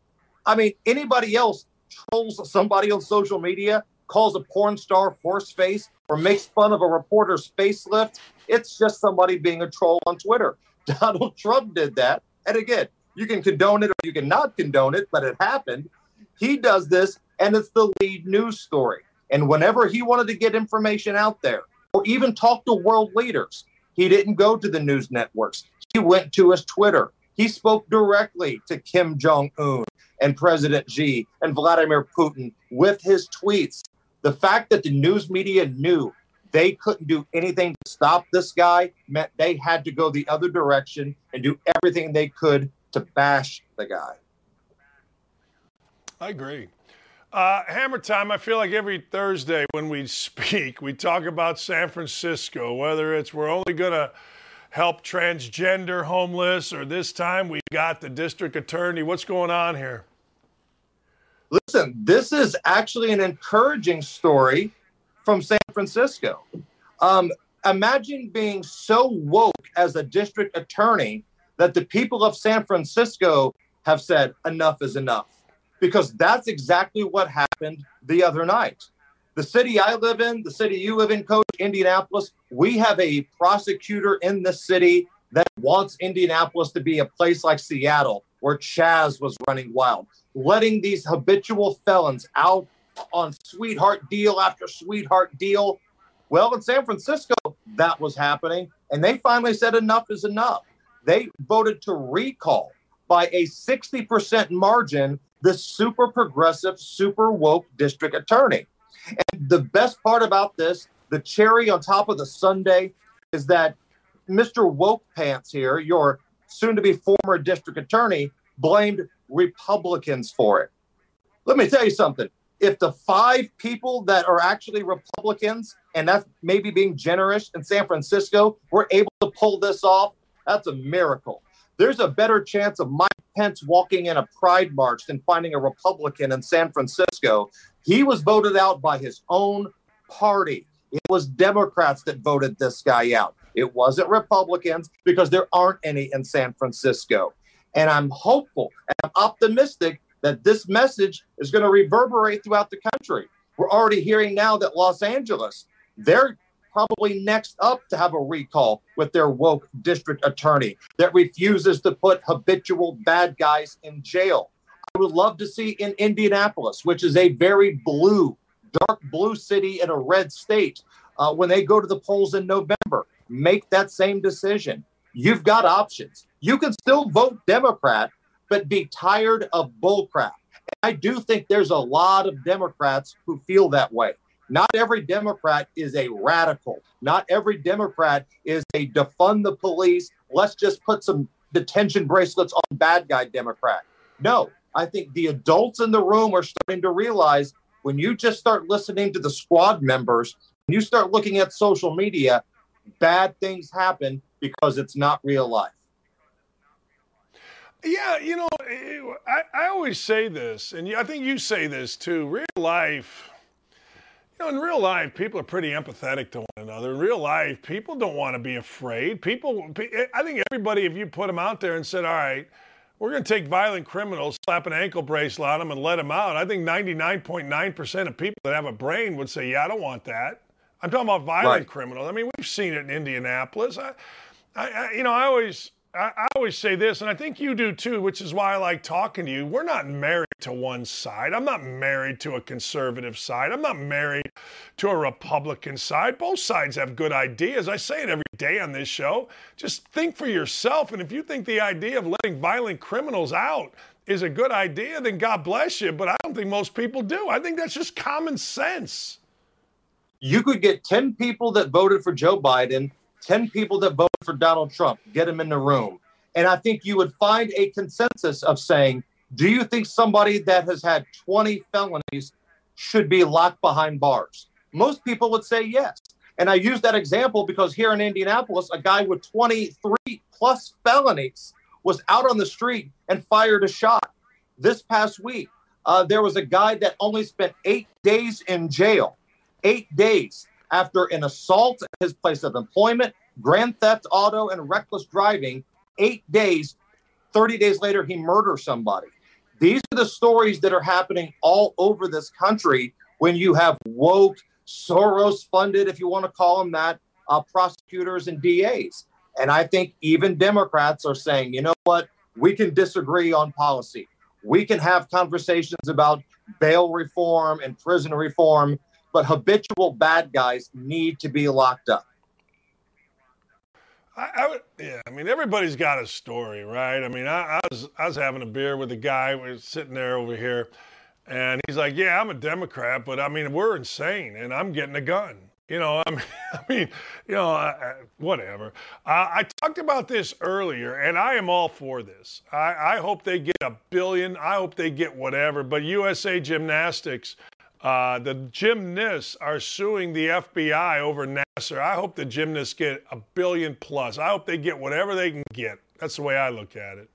I mean, anybody else trolls somebody on social media, calls a porn star horse face, or makes fun of a reporter's facelift. It's just somebody being a troll on Twitter. Donald Trump did that. And again, you can condone it or you can not condone it, but it happened. He does this, and it's the lead news story. And whenever he wanted to get information out there or even talk to world leaders, he didn't go to the news networks. He went to his Twitter. He spoke directly to Kim Jong un and President Xi and Vladimir Putin with his tweets. The fact that the news media knew they couldn't do anything to stop this guy meant they had to go the other direction and do everything they could to bash the guy. I agree. Uh, hammer time. I feel like every Thursday when we speak, we talk about San Francisco, whether it's we're only going to help transgender homeless or this time we got the district attorney. What's going on here? Listen, this is actually an encouraging story from San Francisco. Um, imagine being so woke as a district attorney that the people of San Francisco have said enough is enough because that's exactly what happened the other night. The city I live in, the city you live in, Coach, Indianapolis, we have a prosecutor in the city that wants Indianapolis to be a place like Seattle where Chaz was running wild, letting these habitual felons out on sweetheart deal after sweetheart deal. Well, in San Francisco, that was happening. And they finally said enough is enough. They voted to recall by a 60% margin the super progressive, super woke district attorney. And the best part about this, the cherry on top of the sundae, is that Mr. Woke Pants here, your soon to be former district attorney, blamed Republicans for it. Let me tell you something. If the five people that are actually Republicans, and that's maybe being generous in San Francisco, were able to pull this off, that's a miracle. There's a better chance of Mike Pence walking in a pride march than finding a Republican in San Francisco. He was voted out by his own party. It was Democrats that voted this guy out. It wasn't Republicans because there aren't any in San Francisco. And I'm hopeful and I'm optimistic that this message is going to reverberate throughout the country. We're already hearing now that Los Angeles, they're probably next up to have a recall with their woke district attorney that refuses to put habitual bad guys in jail. I would love to see in Indianapolis, which is a very blue, dark blue city in a red state, uh, when they go to the polls in November, make that same decision. You've got options. You can still vote Democrat, but be tired of bullcrap. I do think there's a lot of Democrats who feel that way. Not every Democrat is a radical. Not every Democrat is a defund the police. Let's just put some detention bracelets on bad guy Democrat. No, I think the adults in the room are starting to realize when you just start listening to the squad members, when you start looking at social media, bad things happen because it's not real life. Yeah, you know, I, I always say this, and I think you say this too. Real life, you know, in real life, people are pretty empathetic to one another. In real life, people don't want to be afraid. People, eh, I think everybody, if you put them out there and said, all right, we're going to take violent criminals, slap an ankle bracelet on them, and let them out. I think 99.9% of people that have a brain would say, yeah, I don't want that. I'm talking about violent right. criminals. I mean, we've seen it in Indianapolis. I, I, you know, I always I, I, always say this, and I think you do too, which is why I like talking to you. We're not married to one side. I'm not married to a conservative side. I'm not married to a Republican side. Both sides have good ideas. I say it every day on this show. Just think for yourself. And if you think the idea of letting violent criminals out is a good idea, then God bless you. But I don't think most people do. I think that's just common sense. You could get 10 people that voted for Joe Biden 10 people that vote for Donald Trump, get them in the room. And I think you would find a consensus of saying, do you think somebody that has had 20 felonies should be locked behind bars? Most people would say yes. And I use that example because here in Indianapolis, a guy with 23 plus felonies was out on the street and fired a shot. This past week, uh, there was a guy that only spent eight days in jail, eight days after an assault at his place of employment, grand theft auto, and reckless driving. Eight days, 30 days later, he murders somebody. These are the stories that are happening all over this country when you have woke, Soros funded, if you want to call them that, uh, prosecutors and DAs. And I think even Democrats are saying, you know what? We can disagree on policy. We can have conversations about bail reform and prison reform, but habitual bad guys need to be locked up. I, I would, yeah. I mean, everybody's got a story, right? I mean, I, I, was I was having a beer with a guy. We was sitting there over here, and he's like, "Yeah, I'm a Democrat, but I mean, we're insane, and I'm getting a gun." You know, I mean, I mean you know, uh, whatever. Uh, I talked about this earlier, and I am all for this. I, I, hope they get a billion. I hope they get whatever. But USA Gymnastics, uh, the gymnasts are suing the FBI over Nassar. I hope the gymnasts get a billion plus. I hope they get whatever they can get. That's the way I look at it.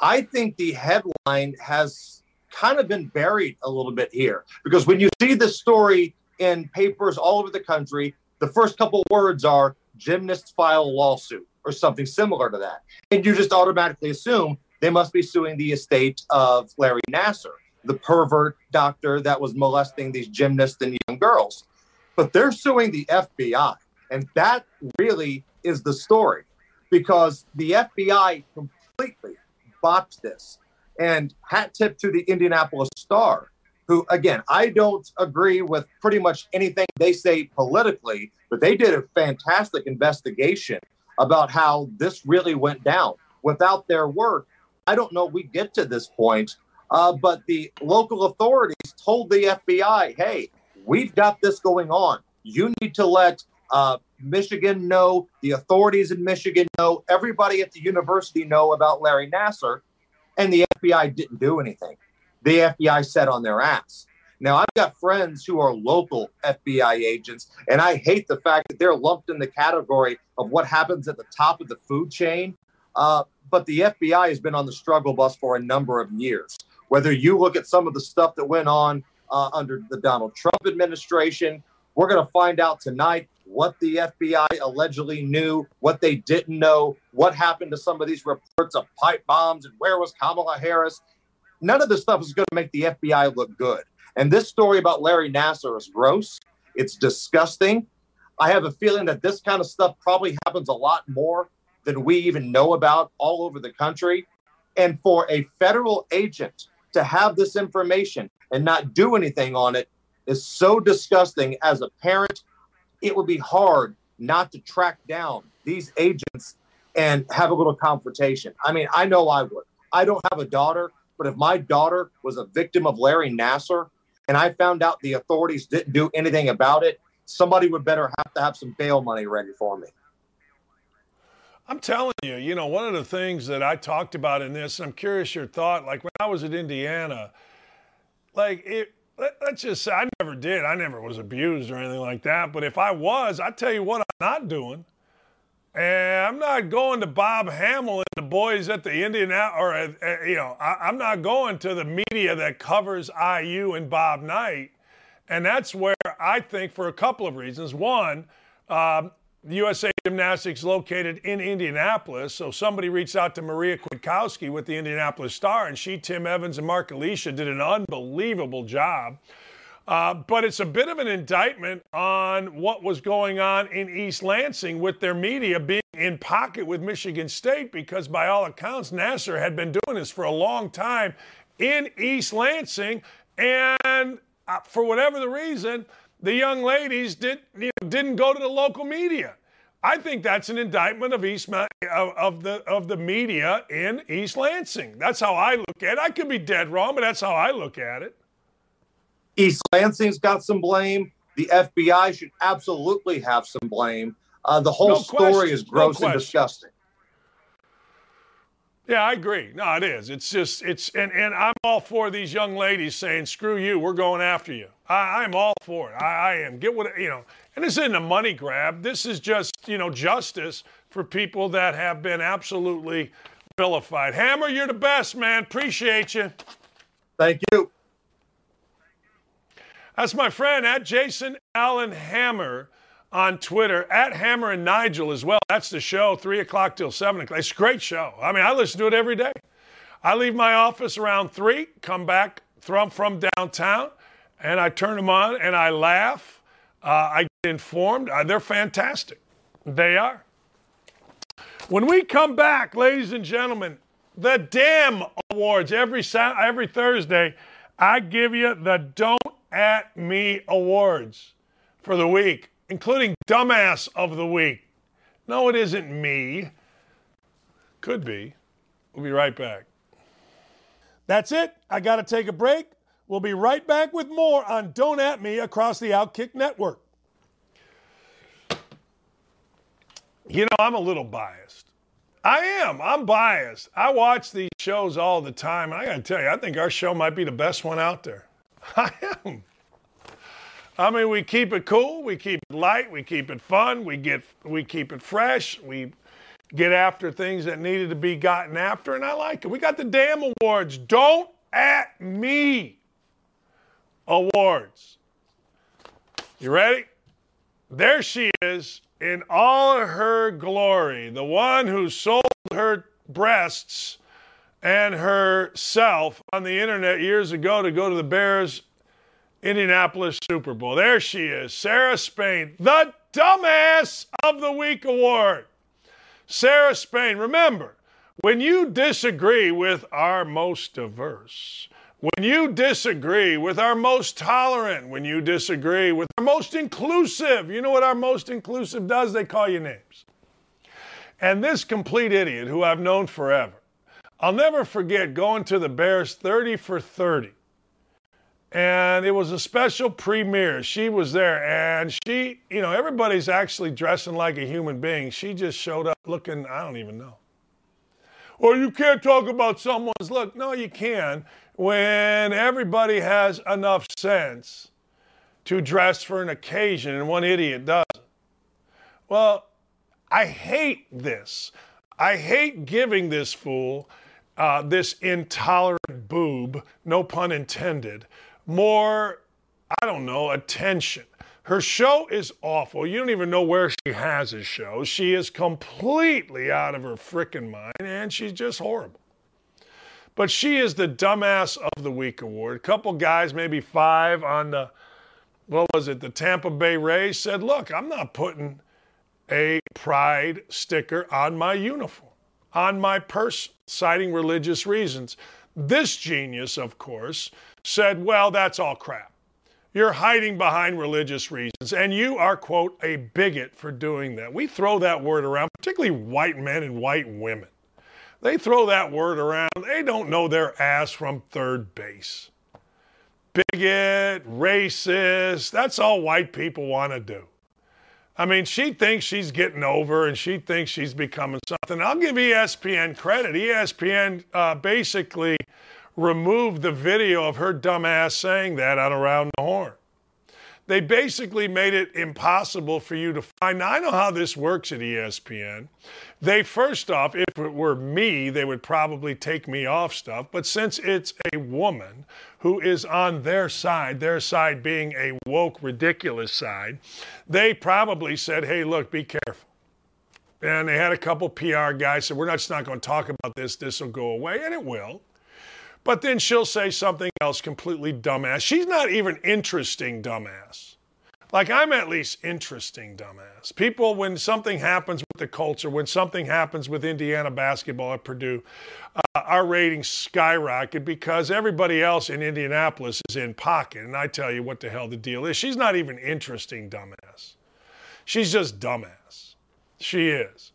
I think the headline has kind of been buried a little bit here because when you see the story in papers all over the country, the first couple words are gymnasts file lawsuit or something similar to that. And you just automatically assume they must be suing the estate of Larry Nassar, the pervert doctor that was molesting these gymnasts and young girls. But they're suing the FBI. And that really is the story because the FBI completely botched this. And hat tip to the Indianapolis Star who, again, I don't agree with pretty much anything they say politically, but they did a fantastic investigation about how this really went down. Without their work, I don't know we get to this point. Uh, but the local authorities told the FBI, hey, we've got this going on. You need to let uh, Michigan know, the authorities in Michigan know, everybody at the university know about Larry Nassar. And the FBI didn't do anything the FBI set on their ass. Now, I've got friends who are local FBI agents, and I hate the fact that they're lumped in the category of what happens at the top of the food chain. Uh, but the FBI has been on the struggle bus for a number of years. Whether you look at some of the stuff that went on uh, under the Donald Trump administration, we're going to find out tonight what the FBI allegedly knew, what they didn't know, what happened to some of these reports of pipe bombs, and where was Kamala Harris none of this stuff is going to make the FBI look good. And this story about Larry Nassar is gross. It's disgusting. I have a feeling that this kind of stuff probably happens a lot more than we even know about all over the country. And for a federal agent to have this information and not do anything on it is so disgusting. As a parent, it would be hard not to track down these agents and have a little confrontation. I mean, I know I would. I don't have a daughter, but if my daughter was a victim of Larry Nassar and I found out the authorities didn't do anything about it, somebody would better have to have some bail money ready for me. I'm telling you, you know, one of the things that I talked about in this, I'm curious your thought. Like when I was at Indiana, like it, let, us just say I never did. I never was abused or anything like that. But if I was, I tell you what, I'm not doing. And I'm not going to Bob Hammel and the boys at the Indian, or, uh, uh, you know, I, am not going to the media that covers IU and Bob Knight. And that's where I think, for a couple of reasons. One, um, USA Gymnastics located in Indianapolis. So somebody reached out to Maria Kwiatkowski with the Indianapolis Star, and she, Tim Evans, and Mark Alesia did an unbelievable job. Uh, but it's a bit of an indictment on what was going on in East Lansing with their media being in pocket with Michigan State because, by all accounts, Nassar had been doing this for a long time in East Lansing. And uh, for whatever the reason, the young ladies did, you know, didn't go to the local media. I think that's an indictment of East of, of, the of the media in East Lansing. That's how I look at it. I could be dead wrong, but that's how I look at it. East Lansing's got some blame. The FBI should absolutely have some blame. Uh, the whole no story question. is gross no and disgusting. Yeah, I agree. No, it is. It's just it's and and I'm all for these young ladies saying, "Screw you, we're going after you." I, am all for it. I, I am. Get what you know. And this isn't a money grab. This is just you know justice for people that have been absolutely vilified. Hammer, you're the best, man. Appreciate you. Thank you. That's my friend at Jason Allen Hammer on Twitter, at Hammer and Nigel as well. That's the show, 3 o'clock till 7 o'clock. It's a great show. I mean, I listen to it every day. I leave my office around 3, come back from, from downtown, and I turn them on and I laugh. Uh, I get informed. Uh, they're fantastic. They are. When we come back, ladies and gentlemen, the DAM awards every every Thursday, I give you the don't at Me awards for the week, including Dumbass of the Week. No, it isn't me. Could be. We'll be right back. That's it. I got to take a break. We'll be right back with more on Don't At Me across the Outkick Network. You know, I'm a little biased. I am. I'm biased. I watch these shows all the time. And I got to tell you, I think our show might be the best one out there. I am. I mean, we keep it cool, we keep it light, we keep it fun, we get we keep it fresh, we get after things that needed to be gotten after, and I like it. We got the DAM awards. Don't at me awards. You ready? There she is in all her glory, the one who sold her breasts and herself on the internet years ago to go to the Bears Indianapolis Super Bowl. There she is, Sarah Spain, the Dumbass of the Week award. Sarah Spain, remember, when you disagree with our most diverse, when you disagree with our most tolerant, when you disagree with our most inclusive, you know what our most inclusive does? They call you names. And this complete idiot who I've known forever, I'll never forget going to the Bears 30 for 30 and it was a special premiere. She was there, and she, you know, everybody's actually dressing like a human being. She just showed up looking, I don't even know. Or you can't talk about someone's look. No, you can when everybody has enough sense to dress for an occasion and one idiot doesn't. Well, I hate this. I hate giving this fool, uh, this intolerant boob, no pun intended, more, I don't know, attention. Her show is awful. You don't even know where she has a show. She is completely out of her frickin' mind and she's just horrible. But she is the dumbass of the week award. A couple guys, maybe five on the, what was it, the Tampa Bay Rays said, look, I'm not putting a pride sticker on my uniform, on my purse, citing religious reasons. This genius, of course, said, well, that's all crap. You're hiding behind religious reasons, and you are, quote, a bigot for doing that. We throw that word around, particularly white men and white women. They throw that word around. They don't know their ass from third base. Bigot, racist, that's all white people want to do. I mean, she thinks she's getting over and she thinks she's becoming something. I'll give ESPN credit. ESPN uh, basically removed the video of her dumbass saying that on Around the Horn. They basically made it impossible for you to find. Now, I know how this works at ESPN. They, first off, if it were me, they would probably take me off stuff. But since it's a woman who is on their side, their side being a woke, ridiculous side, they probably said, hey, look, be careful. And they had a couple PR guys said, we're not, just not going to talk about this. This will go away. And it will. But then she'll say something else completely dumbass. She's not even interesting dumbass. Like I'm at least interesting dumbass. People, when something happens with the culture, when something happens with Indiana basketball at Purdue, uh, our ratings skyrocket because everybody else in Indianapolis is in pocket. And I tell you what the hell the deal is. She's not even interesting dumbass. She's just dumbass. She is.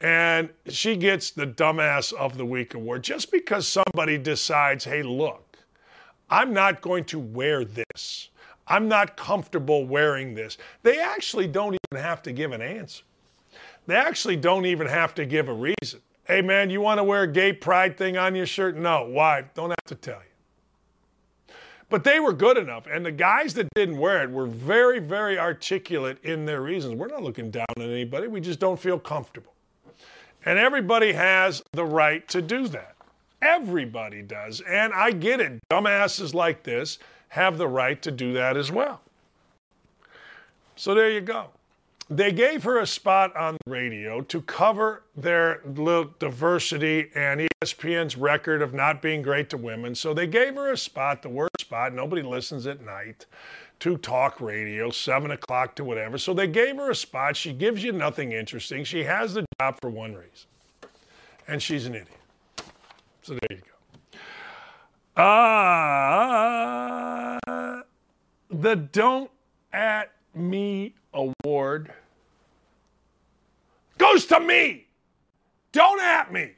And she gets the Dumbass of the Week award just because somebody decides, hey, look, I'm not going to wear this. I'm not comfortable wearing this. They actually don't even have to give an answer. They actually don't even have to give a reason. Hey, man, you want to wear a gay pride thing on your shirt? No. Why? Don't have to tell you. But they were good enough. And the guys that didn't wear it were very, very articulate in their reasons. We're not looking down on anybody. We just don't feel comfortable. And everybody has the right to do that. Everybody does. And I get it. Dumbasses like this have the right to do that as well. So there you go. They gave her a spot on the radio to cover their little diversity and ESPN's record of not being great to women. So they gave her a spot, the worst spot. Nobody listens at night to talk radio, seven o'clock to whatever. So they gave her a spot. She gives you nothing interesting. She has the job for one reason, and she's an idiot. So there you go. Ah, uh, the Don't At Me award goes to me. Don't at me.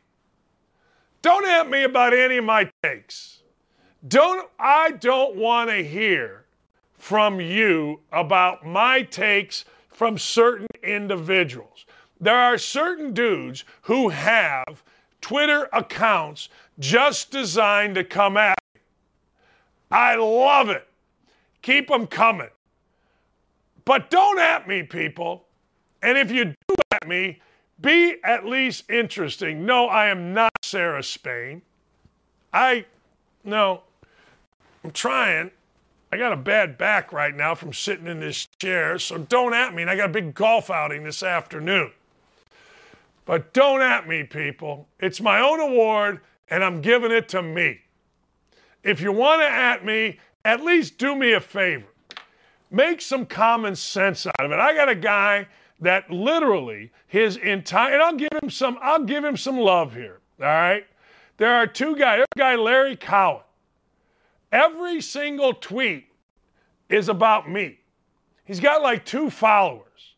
Don't at me about any of my takes. Don't I don't want to hear from you about my takes from certain individuals. There are certain dudes who have Twitter accounts just designed to come at me. I love it. Keep them coming. But don't at me, people. And if you do at me, be at least interesting. No, I am not Sarah Spain. I, no, I'm trying. I got a bad back right now from sitting in this chair, so don't at me. And I got a big golf outing this afternoon. But don't at me, people. It's my own award, and I'm giving it to me. If you want to at me, at least do me a favor. Make some common sense out of it. I got a guy that literally his entire and I'll give him some I'll give him some love here. All right. There are two guys. Guy, Larry Cowan. Every single tweet is about me. He's got like two followers.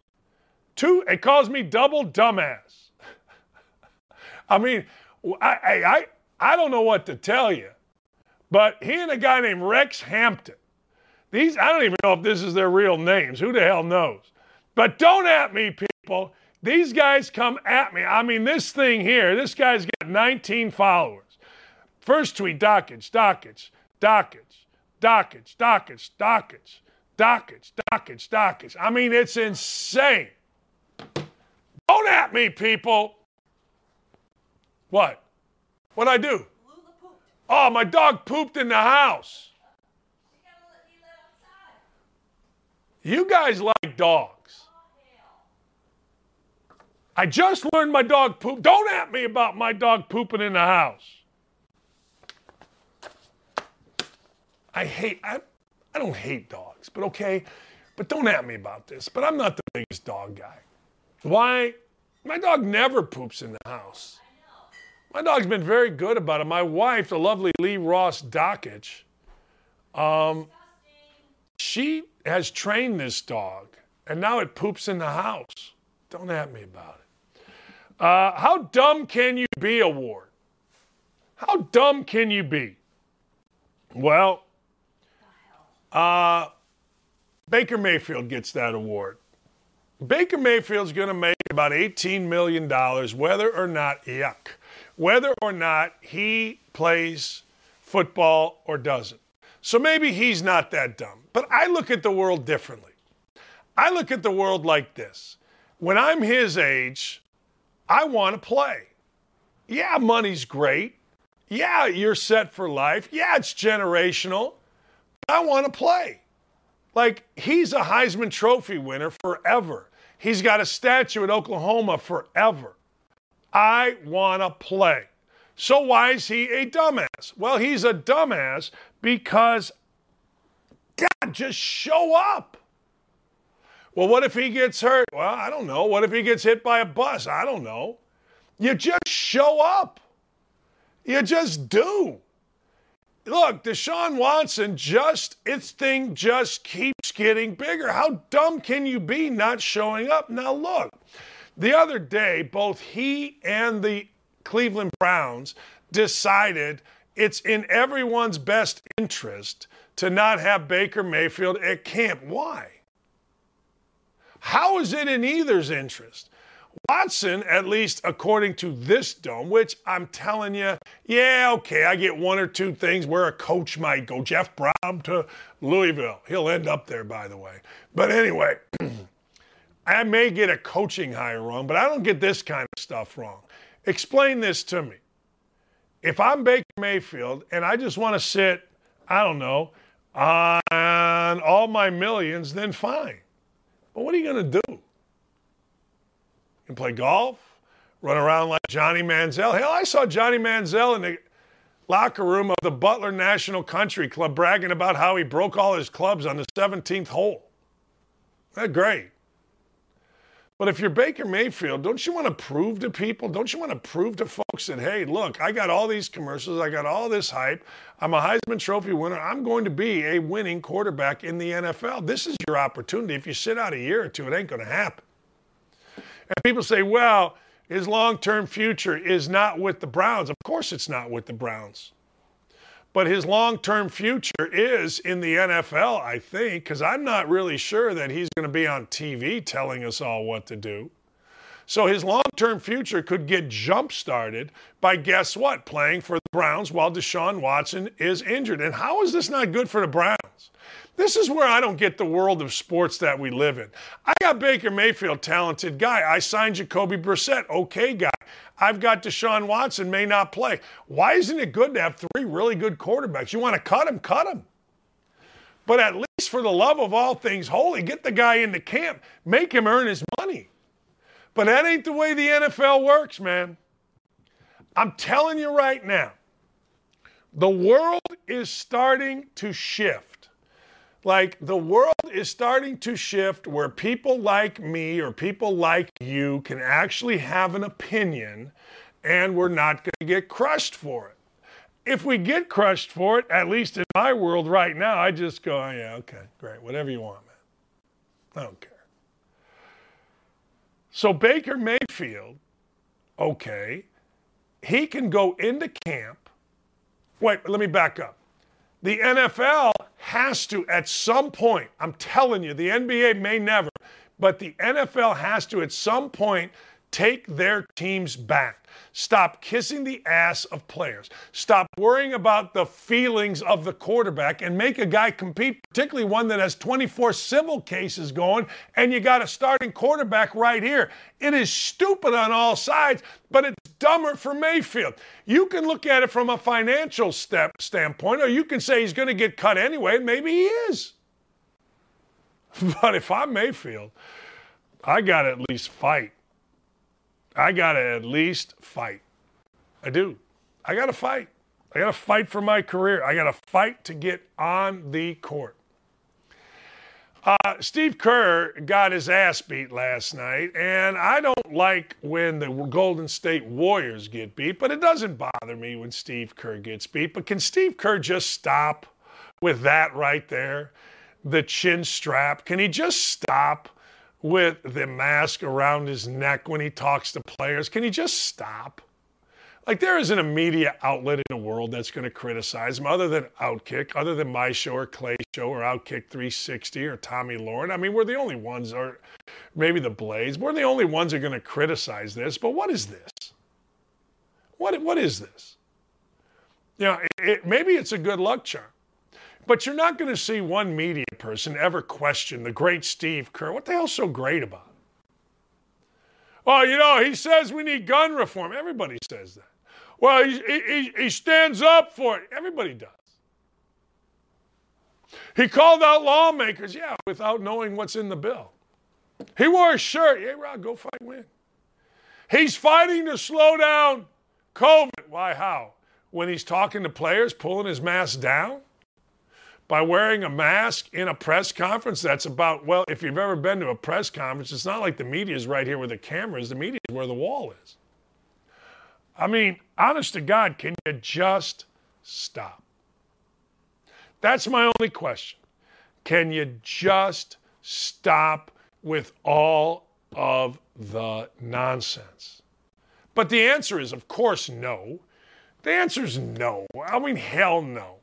Two, it calls me double dumbass. I mean, I, I, I don't know what to tell you, but he and a guy named Rex Hampton, these, I don't even know if this is their real names. Who the hell knows? But don't at me, people. These guys come at me. I mean, this thing here, this guy's got 19 followers. First tweet, Dakich, Dakich, Dakich, Dakich, Dakich, Dakich, Dakich, Dakich, Dakich. I mean, it's insane. Don't at me, people. What? What'd I do? Oh, my dog pooped in the house. You guys like dogs. I just learned my dog poop. Don't at me about my dog pooping in the house. I hate, I, I don't hate dogs, but okay. But don't at me about this. But I'm not the biggest dog guy. Why? My dog never poops in the house. My dog's been very good about it. My wife, the lovely Lee Ross Dakich, um, she has trained this dog, and now it poops in the house. Don't at me about it. Uh, how dumb can you be, award? How dumb can you be? Well, uh, Baker Mayfield gets that award. Baker Mayfield's going to make about $18 million, whether or not, yuck, whether or not he plays football or doesn't. So maybe he's not that dumb. But I look at the world differently. I look at the world like this. When I'm his age, I want to play. Yeah, money's great. Yeah, you're set for life. Yeah, it's generational. But I want to play. Like, he's a Heisman Trophy winner forever. He's got a statue at Oklahoma forever. I want to play. So why is he a dumbass? Well, he's a dumbass because, God, just show up. Well, what if he gets hurt? Well, I don't know. What if he gets hit by a bus? I don't know. You just show up. You just do. Look, Deshaun Watson just, its thing just keeps getting bigger. How dumb can you be not showing up? Now, look, the other day, both he and the Cleveland Browns decided it's in everyone's best interest to not have Baker Mayfield at camp. Why? How is it in either's interest? Watson, at least according to this dome, which I'm telling you, yeah, okay, I get one or two things where a coach might go. Jeff Brohm to Louisville. He'll end up there, by the way. But anyway, I may get a coaching hire wrong, but I don't get this kind of stuff wrong. Explain this to me. If I'm Baker Mayfield and I just want to sit, I don't know, on all my millions, then fine. But what are you going to do? You can play golf? Run around like Johnny Manziel? Hell, I saw Johnny Manziel in the locker room of the Butler National Country Club bragging about how he broke all his clubs on the 17th hole. That's great. But if you're Baker Mayfield, don't you want to prove to people, don't you want to prove to folks that, hey, look, I got all these commercials, I got all this hype, I'm a Heisman Trophy winner, I'm going to be a winning quarterback in the NFL. This is your opportunity. If you sit out a year or two, it ain't going to happen. And people say, well, his long term future is not with the Browns. Of course, it's not with the Browns. But his long term future is in the NFL, I think, because I'm not really sure that he's going to be on TV telling us all what to do. So his long term future could get jump started by guess what? Playing for the Browns while Deshaun Watson is injured. And how is this not good for the Browns? This is where I don't get the world of sports that we live in. I got Baker Mayfield, talented guy. I signed Jacoby Brissett, okay guy. I've got Deshaun Watson, may not play. Why isn't it good to have three really good quarterbacks? You want to cut him, cut him. But at least for the love of all things holy, get the guy into camp, make him earn his money. But that ain't the way the NFL works, man. I'm telling you right now, the world is starting to shift like the world is starting to shift where people like me or people like you can actually have an opinion and we're not going to get crushed for it. If we get crushed for it, at least in my world right now, I just go, oh, yeah, okay, great, whatever you want, man. I don't care. So Baker Mayfield, okay, he can go into camp. Wait, let me back up. The NFL has to, at some point, I'm telling you, the NBA may never, but the NFL has to, at some point, take their teams back. Stop kissing the ass of players. Stop worrying about the feelings of the quarterback and make a guy compete, particularly one that has 24 civil cases going, and you got a starting quarterback right here. It is stupid on all sides, but it's dumber for Mayfield. You can look at it from a financial step standpoint, or you can say he's going to get cut anyway, and maybe he is. But if I'm Mayfield, I got to at least fight. I got to at least fight. I do. I got to fight. I got to fight for my career. I got to fight to get on the court. Uh, Steve Kerr got his ass beat last night, and I don't like when the Golden State Warriors get beat, but it doesn't bother me when Steve Kerr gets beat. But can Steve Kerr just stop with that right there? The chin strap? Can he just stop with the mask around his neck when he talks to players? Can he just stop? Like, there isn't a media outlet in the world that's going to criticize him other than Outkick, other than my show or Clay show or Outkick 360 or Tomi Lahren. I mean, we're the only ones, or maybe the Blades, we're the only ones that are going to criticize this. But what is this? What, what is this? You know, it, it, maybe it's a good luck charm. But you're not going to see one media person ever question the great Steve Kerr. What the hell's so great about it? Oh, you know, he says we need gun reform. Everybody says that. Well, he, he, he stands up for it. Everybody does. He called out lawmakers, yeah, without knowing what's in the bill. He wore a shirt. Hey, Rod, go fight, win. He's fighting to slow down COVID. Why, how? When he's talking to players, pulling his mask down? By wearing a mask in a press conference that's about, well, if you've ever been to a press conference, it's not like the media is right here where the camera is. The media is where the wall is. I mean, honest to God, can you just stop? That's my only question. Can you just stop with all of the nonsense? But the answer is, of course, no. The answer is no. I mean, hell no.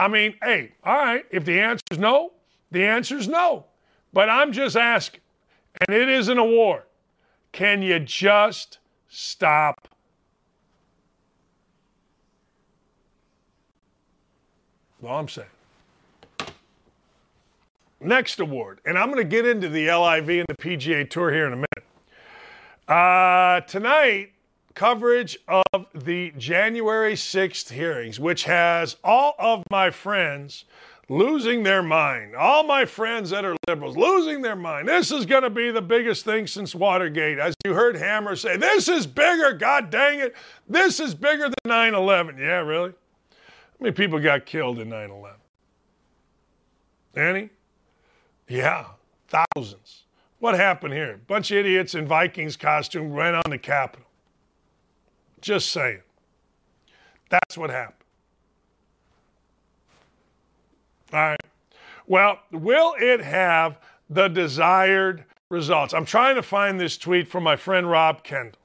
I mean, hey, all right, if the answer is no, the answer is no. But I'm just asking, and it is an award. Can you just stop all I'm saying. Next award, and I'm going to get into the LIV and the PGA Tour here in a minute. Uh, tonight, coverage of the January 6th hearings, which has all of my friends losing their mind. All my friends that are liberals losing their mind. This is going to be the biggest thing since Watergate. As you heard Hammer say, this is bigger, god dang it. This is bigger than 9 11. Yeah, really? How many people got killed in 9 11? Any? Yeah, thousands. What happened here? Bunch of idiots in Vikings costume ran on the Capitol. Just saying. That's what happened. All right. Well, will it have the desired results? I'm trying to find this tweet from my friend Rob Kendall.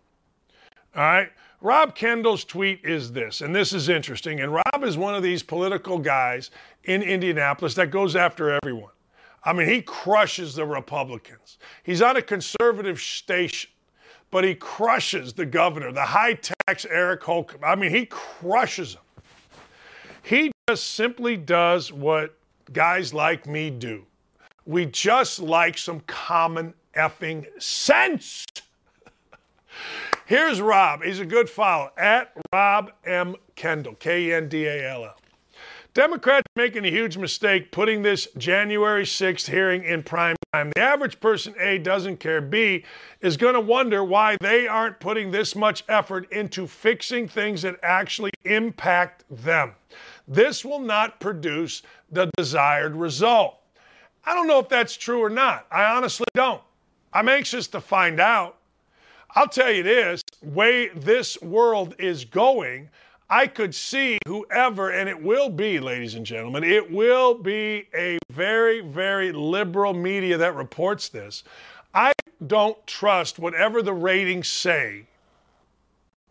All right. Rob Kendall's tweet is this, and this is interesting. And Rob is one of these political guys in Indianapolis that goes after everyone. I mean, he crushes the Republicans. He's on a conservative station, but he crushes the governor, the high tax Eric Holcomb. I mean, he crushes him. He just simply does what guys like me do. We just like some common effing sense. Here's Rob. He's a good follow at Rob M. Kendall, K E N D A L L. Democrats making a huge mistake putting this January 6th hearing in prime time. The average person, A, doesn't care. B, is going to wonder why they aren't putting this much effort into fixing things that actually impact them. This will not produce the desired result. I don't know if that's true or not. I honestly don't. I'm anxious to find out. I'll tell you this way this world is going, I could see whoever, and it will be, ladies and gentlemen, it will be a very, very liberal media that reports this. I don't trust whatever the ratings say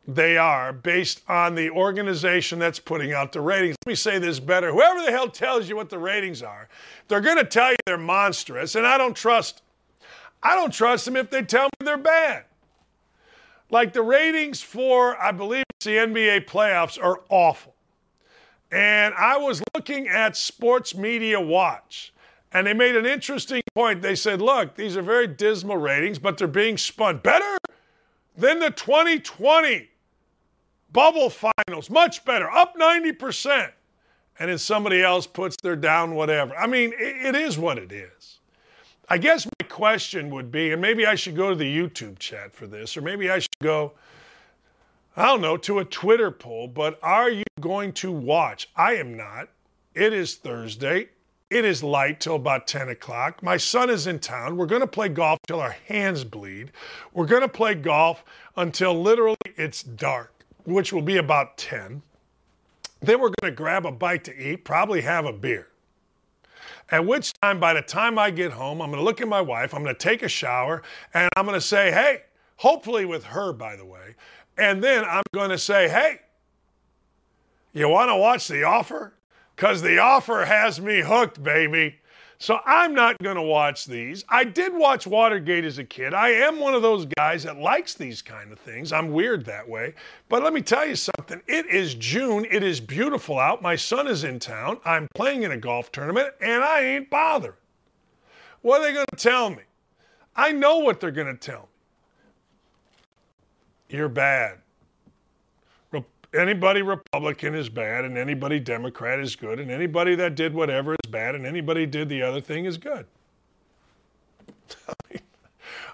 they are based on the organization that's putting out the ratings. Let me say this better. Whoever the hell tells you what the ratings are, they're going to tell you they're monstrous, and I don't trust I don't trust them if they tell me they're bad. Like the ratings for, I believe it's the NBA playoffs are awful. And I was looking at Sports Media Watch, and they made an interesting point. They said, look, these are very dismal ratings, but they're being spun better than the 2020 bubble finals. Much better, up 90%. And then somebody else puts their down whatever. I mean, it, it is what it is. I guess my question would be, and maybe I should go to the YouTube chat for this, or maybe I should go, I don't know, to a Twitter poll, but are you going to watch? I am not. It is Thursday. It is light till about 10 o'clock. My son is in town. We're going to play golf till our hands bleed. We're going to play golf until literally it's dark, which will be about 10. Then we're going to grab a bite to eat, probably have a beer. At which time, by the time I get home, I'm going to look at my wife, I'm going to take a shower, and I'm going to say, hey, hopefully with her, by the way. And then I'm going to say, hey, you want to watch The Offer? Because The Offer has me hooked, baby. So I'm not going to watch these. I did watch Watergate as a kid. I am one of those guys that likes these kind of things. I'm weird that way. But let me tell you something. It is June. It is beautiful out. My son is in town. I'm playing in a golf tournament and I ain't bothered. What are they going to tell me? I know what they're going to tell me. You're bad anybody Republican is bad and anybody Democrat is good and anybody that did whatever is bad and anybody did the other thing is good.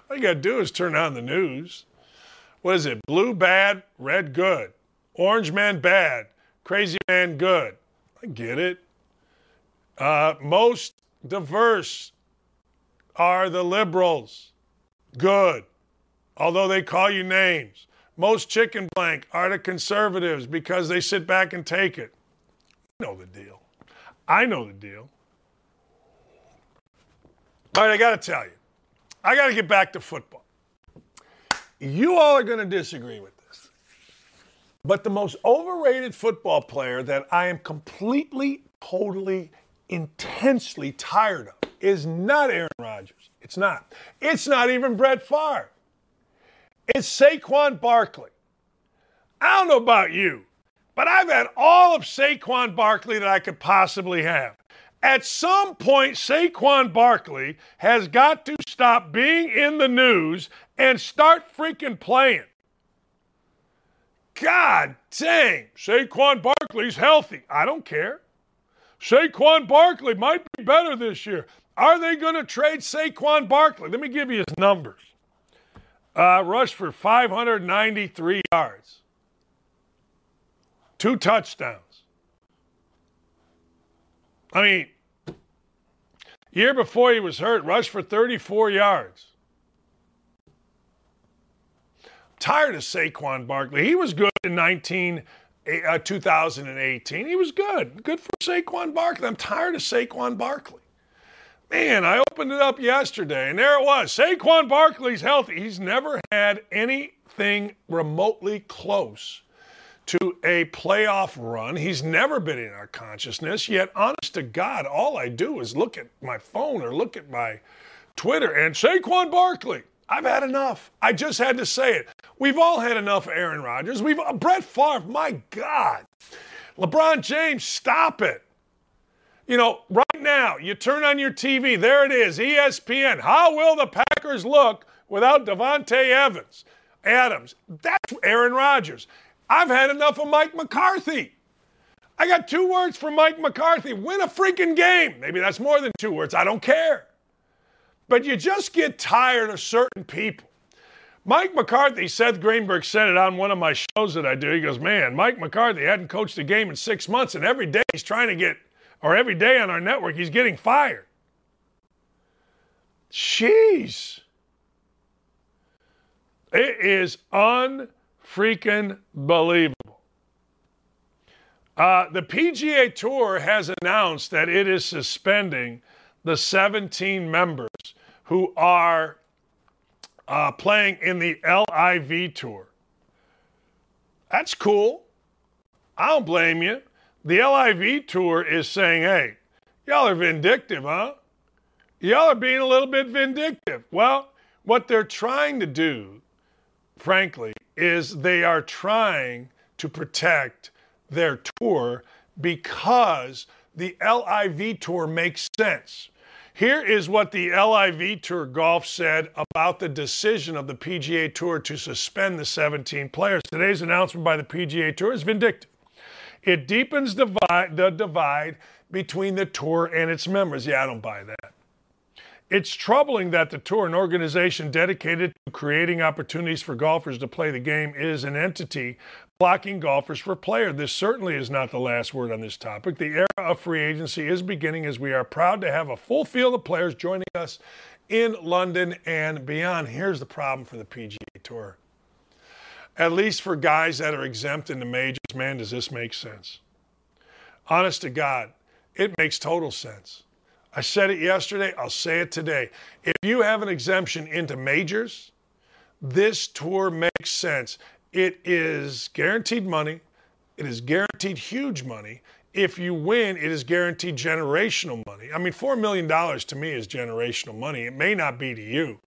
all you got to do is turn on the news. What is it? Blue bad, red good. Orange man bad, crazy man good. I get it. Uh, most diverse are the liberals. Good. Although they call you names. Most chicken blank are the conservatives because they sit back and take it. I know the deal. I know the deal. All right, I got to tell you, I got to get back to football. You all are going to disagree with this. But the most overrated football player that I am completely, totally, intensely tired of is not Aaron Rodgers. It's not. It's not even Brett Favre. It's Saquon Barkley. I don't know about you, but I've had all of Saquon Barkley that I could possibly have. At some point, Saquon Barkley has got to stop being in the news and start freaking playing. God dang, Saquon Barkley's healthy. I don't care. Saquon Barkley might be better this year. Are they going to trade Saquon Barkley? Let me give you his numbers. Uh, rushed for 593 yards, two touchdowns. I mean, year before he was hurt, rushed for 34 yards. tired of Saquon Barkley. He was good in 19, uh, 2018. He was good. Good for Saquon Barkley. I'm tired of Saquon Barkley. Man, I opened it up yesterday, and there it was. Saquon Barkley's healthy. He's never had anything remotely close to a playoff run. He's never been in our consciousness. Yet, honest to God, all I do is look at my phone or look at my Twitter and Saquon Barkley. I've had enough. I just had to say it. We've all had enough Aaron Rodgers. We've uh, Brett Favre, my God. LeBron James, stop it. You know, right now, you turn on your TV, there it is, ESPN. How will the Packers look without Davante Evans? Adams. That's Aaron Rodgers. I've had enough of Mike McCarthy. I got two words for Mike McCarthy win a freaking game. Maybe that's more than two words. I don't care. But you just get tired of certain people. Mike McCarthy, Seth Greenberg said it on one of my shows that I do. He goes, Man, Mike McCarthy hadn't coached a game in six months, and every day he's trying to get, or every day on our network, he's getting fired. Jeez. It is unfreaking believable. Uh, the PGA Tour has announced that it is suspending the 17 members who are uh, playing in the LIV Tour. That's cool. I don't blame you. The LIV Tour is saying, hey, y'all are vindictive, huh? Y'all are being a little bit vindictive. Well, what they're trying to do, frankly, is they are trying to protect their tour because the LIV Tour makes sense. Here is what the LIV Tour Golf said about the decision of the PGA Tour to suspend the 17 players. Today's announcement by the PGA Tour is vindictive. It deepens divide, the divide between the tour and its members. Yeah, I don't buy that. It's troubling that the tour, an organization dedicated to creating opportunities for golfers to play the game, is an entity blocking golfers for player. This certainly is not the last word on this topic. The era of free agency is beginning as we are proud to have a full field of players joining us in London and beyond. Here's the problem for the PGA Tour. At least for guys that are exempt in the majors, man, does this make sense? Honest to God, it makes total sense. I said it yesterday, I'll say it today. If you have an exemption into majors, this tour makes sense. It is guaranteed money. It is guaranteed huge money. If you win, it is guaranteed generational money. I mean, $4 million to me is generational money. It may not be to you.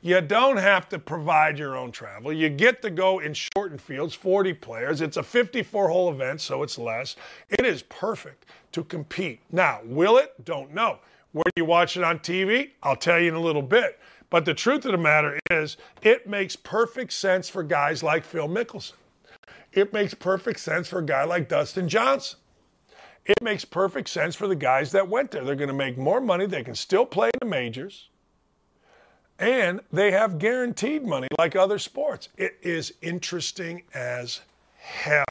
You don't have to provide your own travel. You get to go in shortened fields, 40 players. It's a 54 hole event, so it's less. It is perfect to compete. Now, will it? Don't know. Where do you watch it on TV? I'll tell you in a little bit. But the truth of the matter is, it makes perfect sense for guys like Phil Mickelson. It makes perfect sense for a guy like Dustin Johnson. It makes perfect sense for the guys that went there. They're going to make more money. They can still play in the majors. And they have guaranteed money like other sports. It is interesting as hell.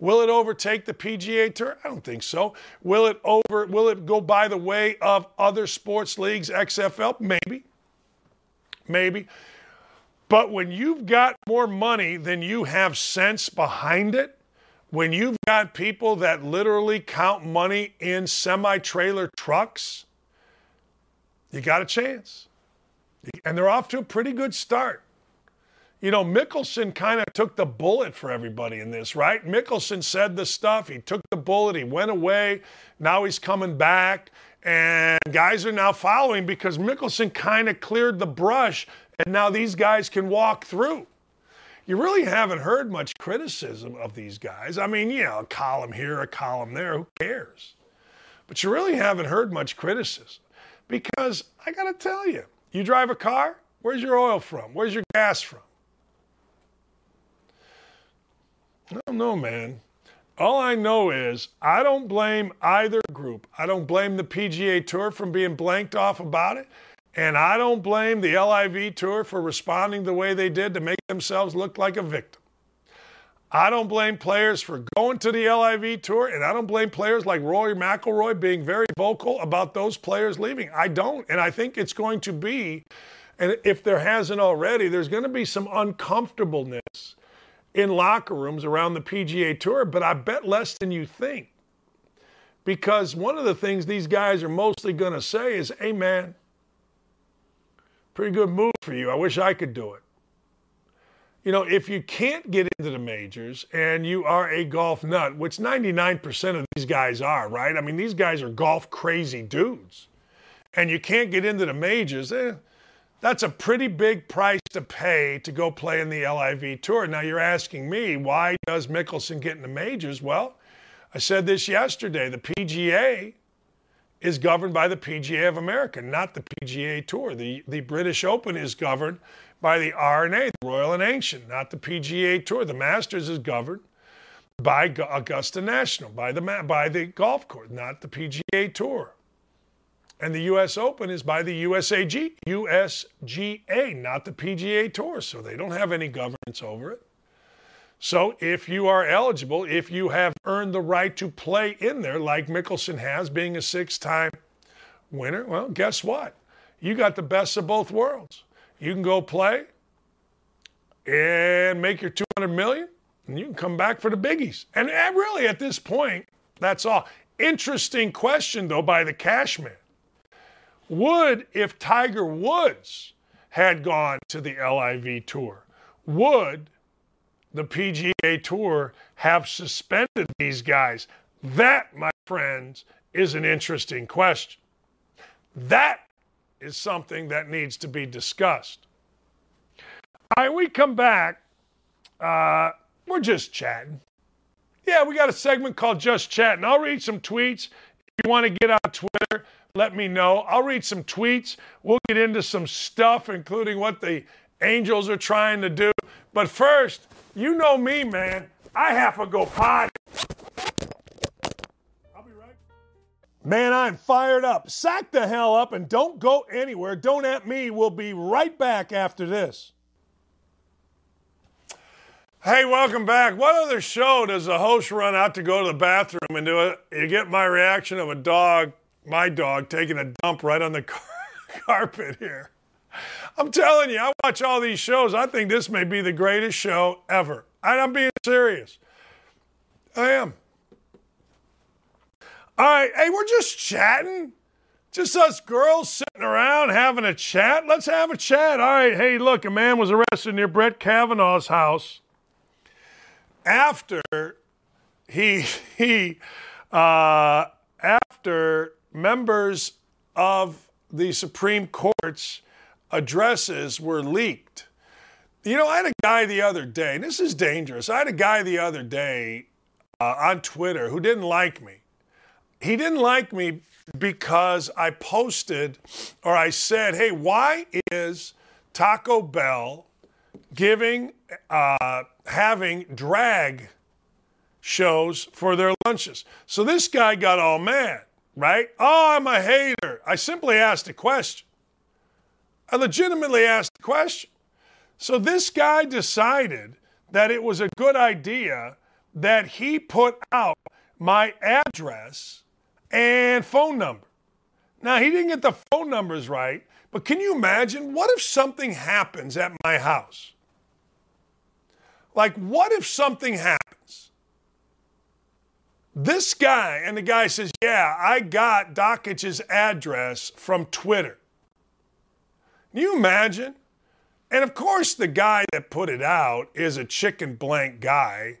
Will it overtake the PGA Tour? I don't think so. Will it over will it go by the way of other sports leagues, XFL? Maybe maybe. But when you've got more money than you have sense behind it, when you've got people that literally count money in semi trailer trucks, you got a chance. And they're off to a pretty good start. You know, Mickelson kind of took the bullet for everybody in this, right? Mickelson said the stuff. He took the bullet. He went away. Now he's coming back. And guys are now following because Mickelson kind of cleared the brush, and now these guys can walk through. You really haven't heard much criticism of these guys. I mean, you know, a column here, a column there, who cares? But you really haven't heard much criticism because I got to tell you, you drive a car, where's your oil from? Where's your gas from? I don't know, man. All I know is I don't blame either group. I don't blame the PGA Tour from being blanked off about it. And I don't blame the LIV Tour for responding the way they did to make themselves look like a victim. I don't blame players for going to the LIV Tour, and I don't blame players like Rory McIlroy being very vocal about those players leaving. I don't. And I think it's going to be, and if there hasn't already, there's going to be some uncomfortableness in locker rooms around the PGA Tour, but I bet less than you think. Because one of the things these guys are mostly going to say is, hey, man, pretty good move for you. I wish I could do it. You know, if you can't get into the majors and you are a golf nut, which 99% of these guys are, right? I mean, these guys are golf crazy dudes. And you can't get into the majors, eh, That's a pretty big price to pay to go play in the LIV Tour. Now you're asking me, why does Mickelson get in the majors? Well, I said this yesterday. The PGA is governed by the PGA of America, not the PGA Tour. The, the British Open is governed by the R&A, the Royal and Ancient, not the PGA Tour. The Masters is governed by Augusta National, by the, by the golf course, not the PGA Tour. And the U.S. Open is by the USAG, USGA, not the PGA Tour. So they don't have any governance over it. So if you are eligible, if you have earned the right to play in there, like Mickelson has, being a six time winner, well, guess what? You got the best of both worlds. You can go play and make your 200 million, and you can come back for the biggies. And eh, really, at this point, that's all. Interesting question, though, by the Cashman. Would, if Tiger Woods had gone to the LIV Tour, would the PGA Tour have suspended these guys? That, my friends, is an interesting question. That is something that needs to be discussed. All right, we come back. Uh, we're just chatting. Yeah, we got a segment called Just Chatting. I'll read some tweets. If you want to get on Twitter, let me know. I'll read some tweets. We'll get into some stuff, including what the Angels are trying to do. But first, you know me, man. I have to go potty. Man, I'm fired up. Sack the hell up and don't go anywhere. Don't at me. We'll be right back after this. Hey, welcome back. What other show does the host run out to go to the bathroom and do it? You get my reaction of a dog my dog taking a dump right on the car- carpet here. I'm telling you, I watch all these shows. I think this may be the greatest show ever. And I'm being serious. I am. All right, hey, we're just chatting. Just us girls sitting around having a chat. Let's have a chat. All right, hey, look, a man was arrested near Brett Kavanaugh's house after he he uh, after members of the Supreme Court's addresses were leaked. You know, I had a guy the other day, and this is dangerous. I had a guy the other day uh, on Twitter who didn't like me. He didn't like me because I posted or I said, hey, why is Taco Bell giving, uh, having drag shows for their lunches? So this guy got all mad right? Oh, I'm a hater. I simply asked a question. I legitimately asked a question. So this guy decided that it was a good idea that he put out my address and phone number. Now, he didn't get the phone numbers right, but can you imagine what if something happens at my house? Like, what if something happens? This guy, and the guy says, Yeah, I got Dakich's address from Twitter. Can you imagine? And of course, the guy that put it out is a chicken blank guy.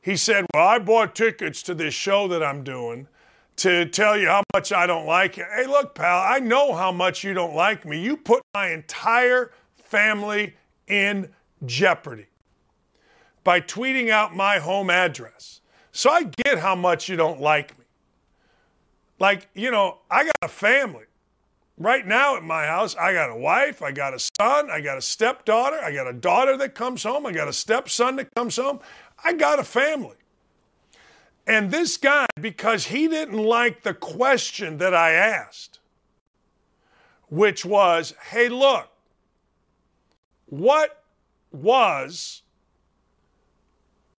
He said, Well, I bought tickets to this show that I'm doing to tell you how much I don't like you. Hey, look, pal, I know how much you don't like me. You put my entire family in jeopardy by tweeting out my home address. So I get how much you don't like me. Like, you know, I got a family. Right now at my house, I got a wife, I got a son, I got a stepdaughter, I got a daughter that comes home, I got a stepson that comes home. I got a family. And this guy, because he didn't like the question that I asked, which was, hey, look, what was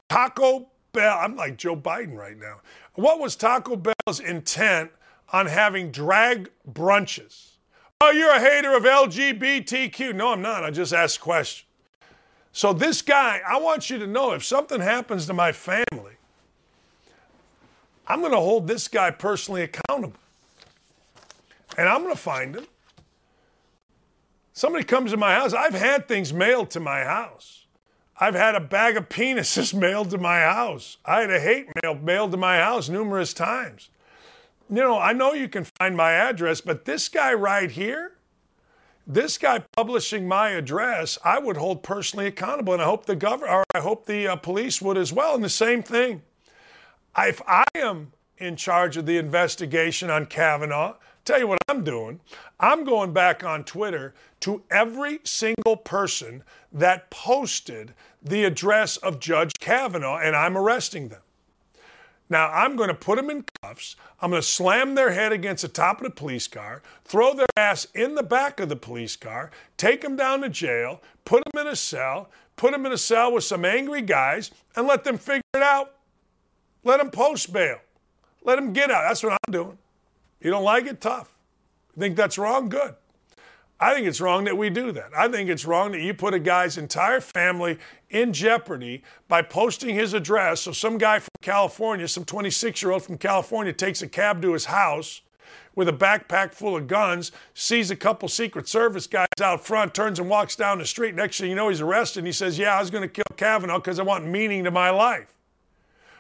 Taco Bell, I'm like Joe Biden right now. What was Taco Bell's intent on having drag brunches? Oh, you're a hater of LGBTQ. No, I'm not. I just asked a question. So, this guy, I want you to know if something happens to my family, I'm going to hold this guy personally accountable. And I'm going to find him. Somebody comes to my house. I've had things mailed to my house. I've had a bag of penises mailed to my house. I had a hate mail mailed to my house numerous times. You know, I know you can find my address, but this guy right here, this guy publishing my address, I would hold personally accountable, and I hope the governor, or I hope the uh, police would as well. And the same thing, if I am in charge of the investigation on Kavanaugh, tell you what I'm doing. I'm going back on Twitter to every single person that posted the address of Judge Kavanaugh, and I'm arresting them. Now, I'm going to put them in cuffs. I'm going to slam their head against the top of the police car, throw their ass in the back of the police car, take them down to jail, put them in a cell, put them in a cell with some angry guys, and let them figure it out. Let him post bail. Let him get out. That's what I'm doing. You don't like it? Tough. You think that's wrong? Good. I think it's wrong that we do that. I think it's wrong that you put a guy's entire family in jeopardy by posting his address. So some guy from California, some 26 year old from California, takes a cab to his house with a backpack full of guns, sees a couple Secret Service guys out front, turns and walks down the street. Next thing you know, he's arrested and he says, Yeah, I was going to kill Kavanaugh because I want meaning to my life.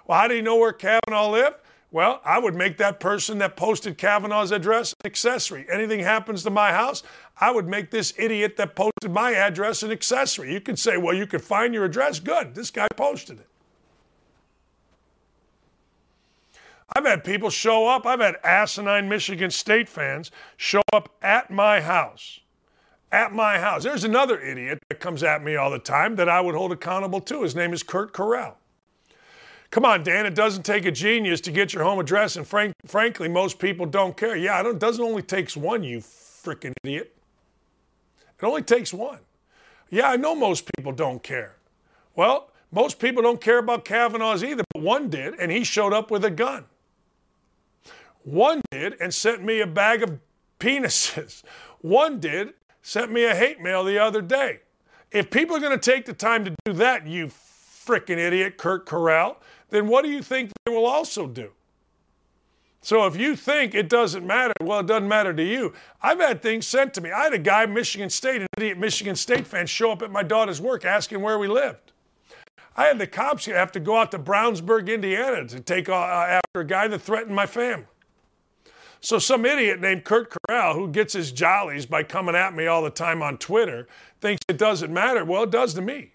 Well, how do you know where Kavanaugh lived? Well, I would make that person that posted Kavanaugh's address an accessory. Anything happens to my house, I would make this idiot that posted my address an accessory. You could say, well, you could find your address. Good. This guy posted it. I've had people show up. I've had asinine Michigan State fans show up at my house. At my house. There's another idiot that comes at me all the time that I would hold accountable to. His name is Kurt Corral. Come on, Dan, it doesn't take a genius to get your home address, and frank, frankly, most people don't care. Yeah, it doesn't only takes one, you freaking idiot. It only takes one. Yeah, I know most people don't care. Well, most people don't care about Kavanaugh's either, but one did, and he showed up with a gun. One did and sent me a bag of penises. One did sent me a hate mail the other day. If people are going to take the time to do that, you freaking idiot, Kurt Corral, then what do you think they will also do? So if you think it doesn't matter, well, it doesn't matter to you. I've had things sent to me. I had a guy, Michigan State, an idiot Michigan State fan, show up at my daughter's work asking where we lived. I had the cops have to go out to Brownsburg, Indiana to take uh, after a guy that threatened my family. So some idiot named Kurt Corral, who gets his jollies by coming at me all the time on Twitter, thinks it doesn't matter. Well, it does to me.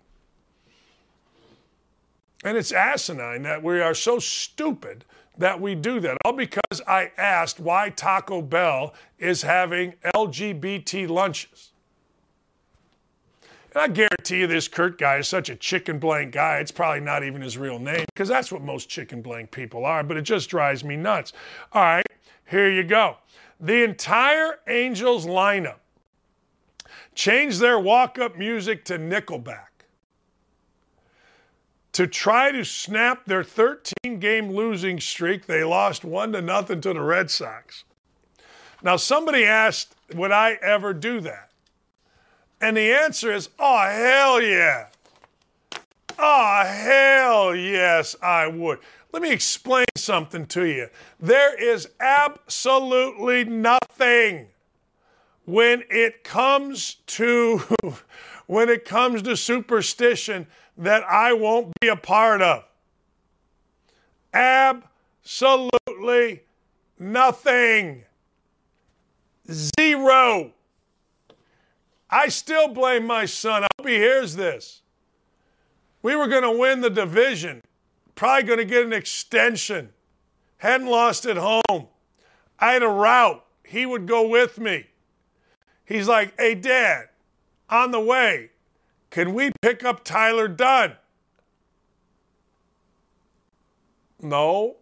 And it's asinine that we are so stupid that we do that. All because I asked why Taco Bell is having LGBT lunches. And I guarantee you, this Kurt guy is such a chicken blank guy, it's probably not even his real name, because that's what most chicken blank people are, but it just drives me nuts. All right, here you go. The entire Angels lineup changed their walk up music to Nickelback to try to snap their 13 game losing streak. They lost one to nothing to the Red Sox. Now, somebody asked, would I ever do that? And the answer is, oh, hell yeah. Oh, hell yes, I would. Let me explain something to you. There is absolutely nothing when it comes to when it comes to superstition that I won't be a part of. Absolutely nothing. Zero. I still blame my son. I hope he hears this. We were going to win the division, probably going to get an extension. Hadn't lost at home. I had a route. He would go with me. He's like, hey, Dad, on the way, can we pick up Tyler Dunn? No.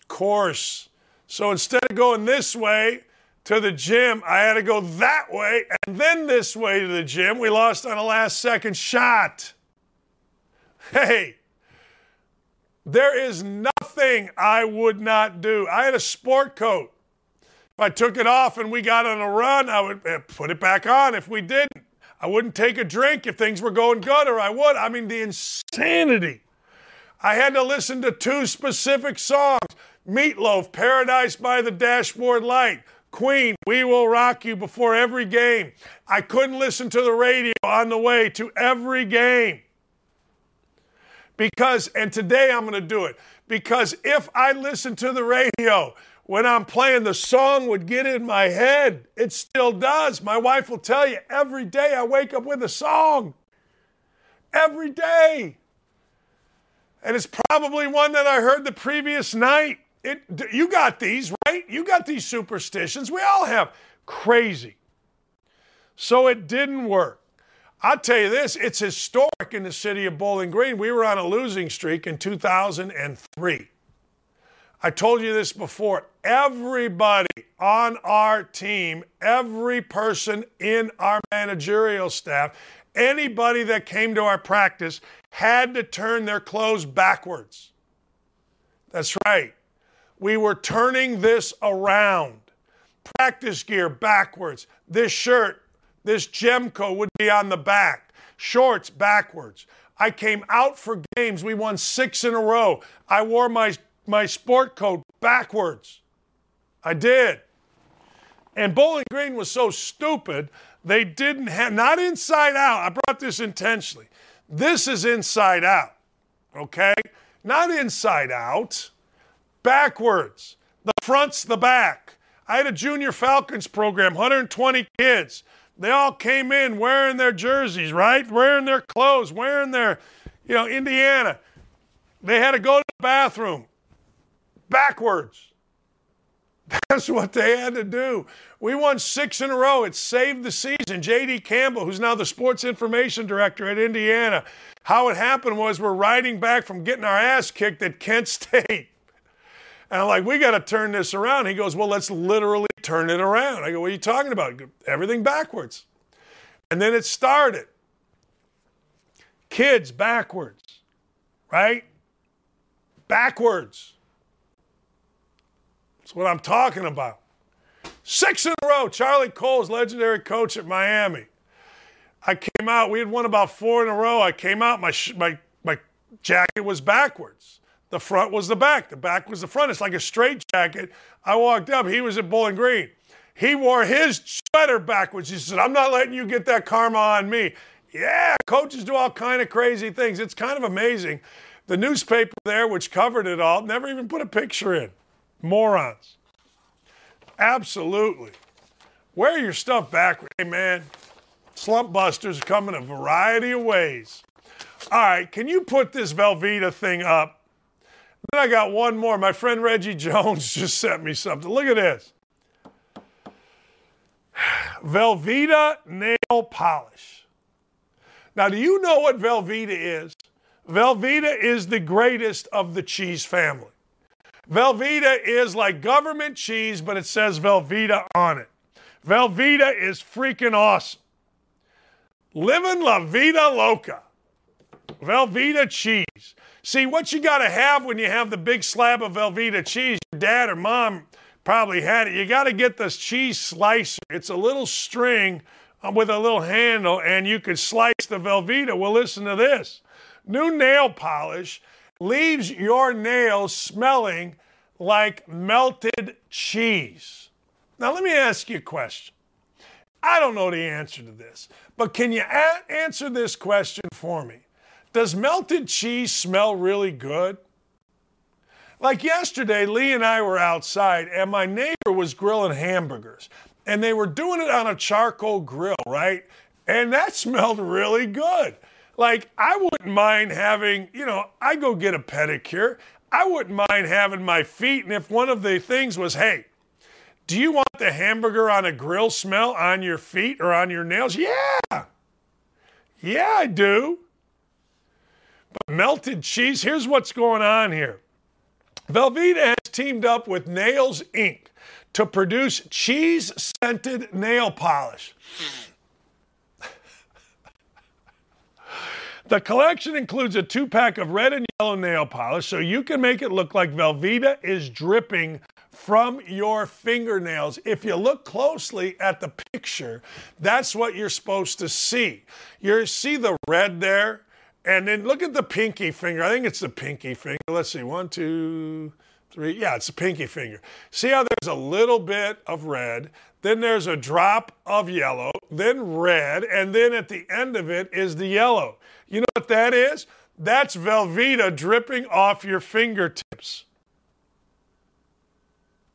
Of course. So instead of going this way to the gym, I had to go that way and then this way to the gym. We lost on a last second shot. Hey, there is nothing I would not do. I had a sport coat. If I took it off and we got on a run, I would eh, put it back on if we didn't. I wouldn't take a drink if things were going good, or I would. I mean, the insanity. I had to listen to two specific songs Meatloaf, Paradise by the Dashboard Light. Queen, We Will Rock You before every game. I couldn't listen to the radio on the way to every game. Because, and today I'm going to do it, because if I listen to the radio when I'm playing, the song would get in my head. It still does. My wife will tell you every day I wake up with a song. Every day. And it's probably one that I heard the previous night. It, you got these, right? You got these superstitions. We all have. Crazy. So it didn't work. I'll tell you this, it's historic in the city of Bowling Green. We were on a losing streak in 2003. I told you this before. Everybody on our team, every person in our managerial staff, anybody that came to our practice had to turn their clothes backwards. That's right. We were turning this around. Practice gear backwards. This shirt, this Gemco would be on the back. Shorts backwards. I came out for games. We won six in a row. I wore my my sport coat backwards. I did. And Bowling Green was so stupid, they didn't have, not inside out. I brought this intentionally. This is inside out, okay? Not inside out, backwards. The front's the back. I had a Junior Falcons program, 120 kids. They all came in wearing their jerseys, right? Wearing their clothes, wearing their, you know, Indiana. They had to go to the bathroom backwards. That's what they had to do. We won six in a row. It saved the season. J.D. Campbell, who's now the sports information director at Indiana, how it happened was we're riding back from getting our ass kicked at Kent State. And I'm like, we got to turn this around. He goes, well, let's literally turn it around. I go, what are you talking about? Everything backwards. And then it started. Kids backwards, right? Backwards. What I'm talking about. Six in a row. Charlie Coles, legendary coach at Miami. I came out. We had won about four in a row. I came out. My my my jacket was backwards. The front was the back. The back was the front. It's like a straight jacket. I walked up. He was at Bowling Green. He wore his sweater backwards. He said, "I'm not letting you get that karma on me." Yeah, coaches do all kind of crazy things. It's kind of amazing. The newspaper there, which covered it all, never even put a picture in. Morons. Absolutely. Wear your stuff backward. Hey, man, slump busters come in a variety of ways. All right, can you put this Velveeta thing up? Then I got one more. My friend Reggie Jones just sent me something. Look at this. Velveeta nail polish. Now, do you know what Velveeta is? Velveeta is the greatest of the cheese family. Velveeta is like government cheese, but it says Velveeta on it. Velveeta is freaking awesome. Living La Vida Loca. Velveeta cheese. See, what you got to have when you have the big slab of Velveeta cheese, your dad or mom probably had it. You got to get this cheese slicer. It's a little string uh, with a little handle, and you can slice the Velveeta. Well, listen to this new nail polish leaves your nails smelling like melted cheese. Now, let me ask you a question. I don't know the answer to this, but can you a- answer this question for me? Does melted cheese smell really good? Like yesterday, Lee and I were outside, and my neighbor was grilling hamburgers, and they were doing it on a charcoal grill, right? And that smelled really good. Like, I wouldn't mind having, you know, I go get a pedicure. I wouldn't mind having my feet. And if one of the things was, hey, do you want the hamburger on a grill smell on your feet or on your nails? Yeah. Yeah, I do. But melted cheese, here's what's going on here. Velveeta has teamed up with Nails Inc. to produce cheese scented nail polish. The collection includes a two pack of red and yellow nail polish so you can make it look like Velveeta is dripping from your fingernails. If you look closely at the picture, that's what you're supposed to see. You see the red there? And then look at the pinky finger. I think it's the pinky finger. Let's see. One, two, three. Yeah, it's the pinky finger. See how there's a little bit of red, then there's a drop of yellow, then red, and then at the end of it is the yellow. You know what that is? That's Velveeta dripping off your fingertips.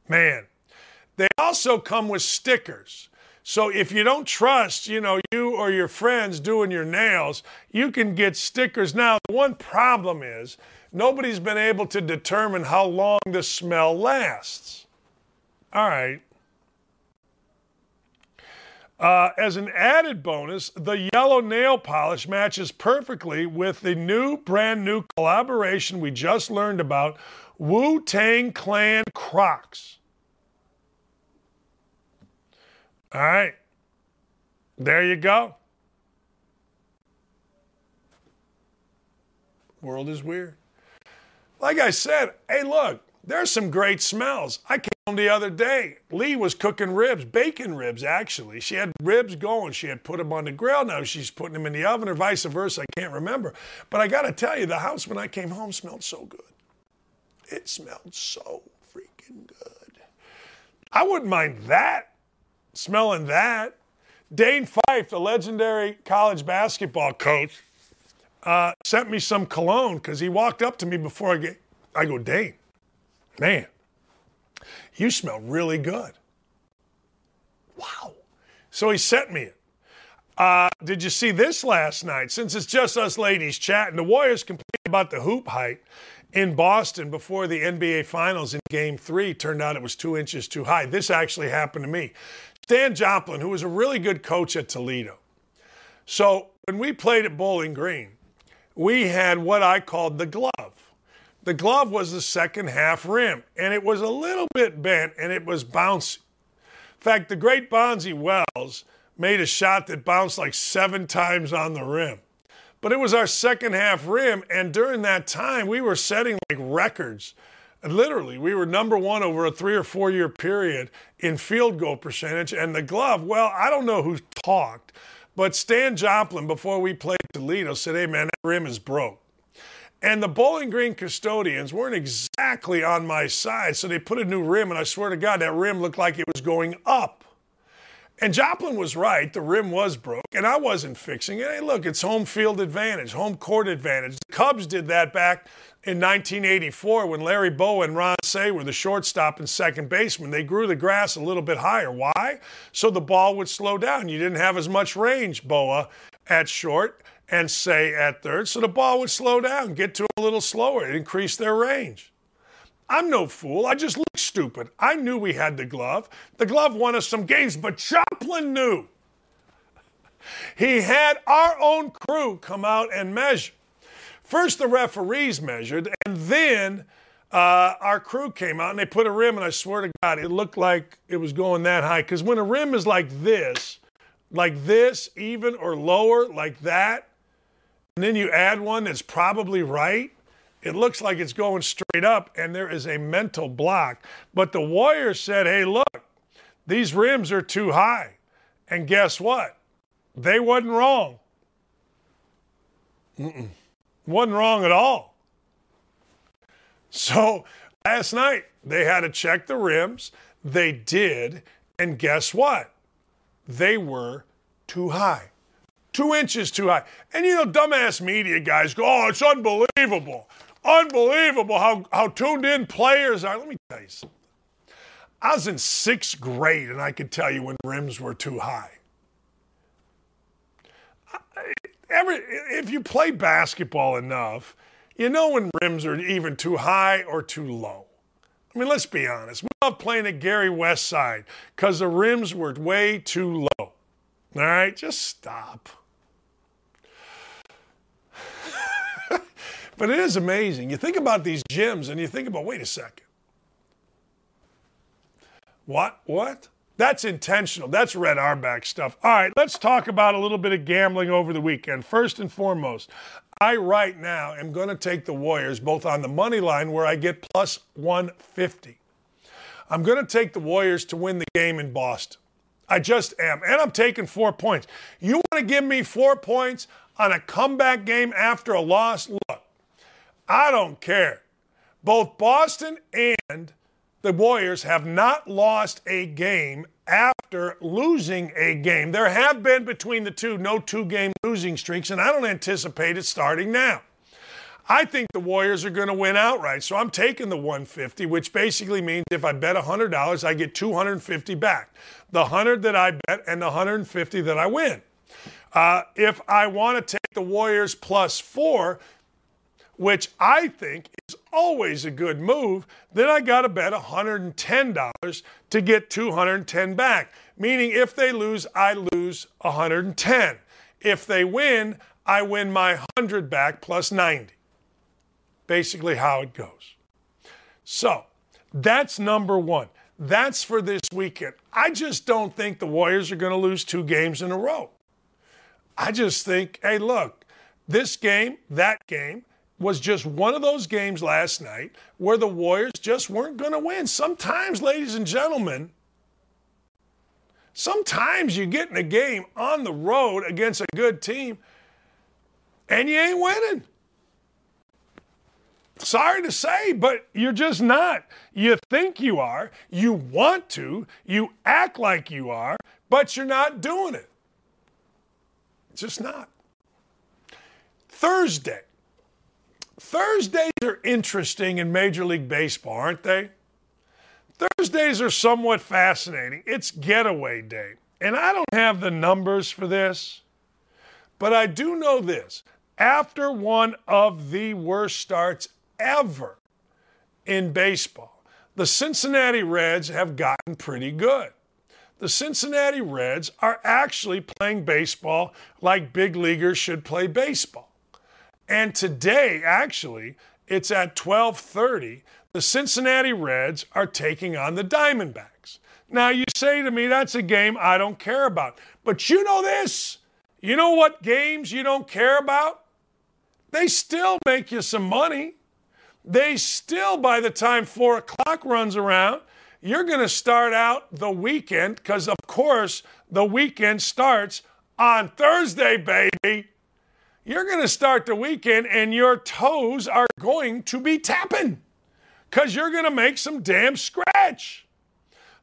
Man, they also come with stickers. So if you don't trust, you know, you or your friends doing your nails, you can get stickers. Now, the one problem is nobody's been able to determine how long the smell lasts. All right. Uh, as an added bonus, the yellow nail polish matches perfectly with the new, brand new collaboration we just learned about Wu Tang Clan Crocs. All right. There you go. World is weird. Like I said, hey, look, there's some great smells. I came home the other day. Lee was cooking ribs, bacon ribs, actually. She had ribs going. She had put them on the grill. Now she's putting them in the oven or vice versa. I can't remember. But I got to tell you, the house when I came home smelled so good. It smelled so freaking good. I wouldn't mind that, smelling that. Dane Fife, the legendary college basketball coach, uh, sent me some cologne because he walked up to me before I get. I go, Dane, man, you smell really good. Wow. So he sent me it. Uh, did you see this last night? Since it's just us ladies chatting, the Warriors complained about the hoop height in Boston before the NBA Finals in Game 3. Turned out it was two inches too high. This actually happened to me. Stan Joplin, who was a really good coach at Toledo. So when we played at Bowling Green, we had what I called the glove. The glove was the second half rim, and it was a little bit bent and it was bouncy. In fact, the great Bonzi Wells made a shot that bounced like seven times on the rim. But it was our second half rim, and during that time, we were setting like records. Literally, we were number one over a three or four year period in field goal percentage. And the glove, well, I don't know who talked, but Stan Joplin, before we played Toledo, said, hey, man, that rim is broke. And the Bowling Green custodians weren't exactly on my side, so they put a new rim, and I swear to God, that rim looked like it was going up. And Joplin was right. The rim was broke, and I wasn't fixing it. Hey, look, it's home field advantage, home court advantage. The Cubs did that back in 1984 when Larry Bowa and Ron Cey were the shortstop and second baseman. They grew the grass a little bit higher. Why? So the ball would slow down. You didn't have as much range, Bowa, at short and Cey at third. So the ball would slow down, get to a little slower, increase their range. I'm no fool. I just look stupid. I knew we had the glove. The glove won us some games, but Joplin knew. He had our own crew come out and measure. First, the referees measured, and then uh, our crew came out and they put a rim, and I swear to God, it looked like it was going that high. Because when a rim is like this, like this, even or lower, like that, and then you add one that's probably right, it looks like it's going straight up, and there is a mental block. But the Warriors said, hey, look, these rims are too high. And guess what? They wasn't wrong. Mm-mm. Wasn't wrong at all. So last night, they had to check the rims. They did. And guess what? They were too high. Two inches too high. And you know, dumbass media guys go, oh, it's unbelievable. Unbelievable how, how tuned in players are. Let me tell you something. I was in sixth grade and I could tell you when rims were too high. Every, if you play basketball enough, you know when rims are even too high or too low. I mean, let's be honest. We love playing at Gary West Side because the rims were way too low. All right, just stop. But it is amazing. You think about these gyms and you think about, wait a second. What? What? That's intentional. That's Red Auerbach stuff. All right, let's talk about a little bit of gambling over the weekend. First and foremost, I right now am going to take the Warriors both on the money line where I get plus 150. I'm going to take the Warriors to win the game in Boston. I just am. And I'm taking four points. You want to give me four points on a comeback game after a loss? Look, I don't care. Both Boston and the Warriors have not lost a game after losing a game. There have been between the two no two game losing streaks, and I don't anticipate it starting now. I think the Warriors are going to win outright. So I'm taking the 150, which basically means if I bet $100, I get 250 back. The 100 that I bet and the 150 that I win. Uh, if I want to take the Warriors plus four, which I think is always a good move, then I got to bet $110 to get 210 back. Meaning if they lose, I lose 110. If they win, I win my 100 back plus 90. Basically how it goes. So, that's number 1. That's for this weekend. I just don't think the Warriors are going to lose two games in a row. I just think, hey, look, this game, that game, was just one of those games last night where the Warriors just weren't going to win. Sometimes, ladies and gentlemen, sometimes you get in a game on the road against a good team and you ain't winning. Sorry to say, but you're just not. You think you are, you want to, you act like you are, but you're not doing it. Just not. Thursday. Thursdays are interesting in Major League Baseball, aren't they? Thursdays are somewhat fascinating. It's getaway day. And I don't have the numbers for this, but I do know this. After one of the worst starts ever in baseball, the Cincinnati Reds have gotten pretty good the Cincinnati Reds are actually playing baseball like big leaguers should play baseball. And today, actually, it's at 12:30. The Cincinnati Reds are taking on the Diamondbacks. Now you say to me that's a game I don't care about. But you know this. You know what games you don't care about? They still make you some money. They still, by the time four o'clock runs around, you're going to start out the weekend because, of course, the weekend starts on Thursday, baby. You're going to start the weekend and your toes are going to be tapping because you're going to make some damn scratch.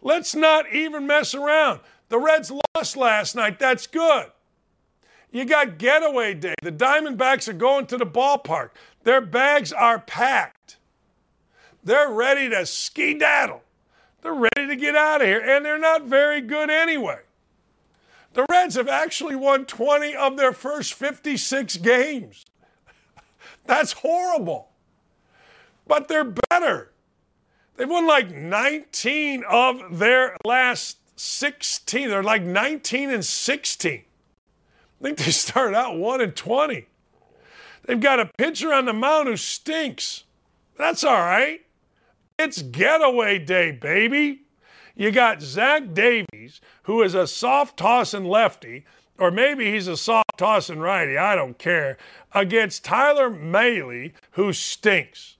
Let's not even mess around. The Reds lost last night. That's good. You got getaway day. The Diamondbacks are going to the ballpark. Their bags are packed. They're ready to ski daddle. They're ready to get out of here, and they're not very good anyway. The Reds have actually won 20 of their first 56 games. That's horrible. But they're better. They've won like 19 of their last 16. They're like 19 and 16. I think they started out 1 and 20. They've got a pitcher on the mound who stinks. That's all right. It's getaway day, baby. You got Zach Davies, who is a soft tossing lefty, or maybe he's a soft tossing righty, I don't care, against Tyler Mahle, who stinks.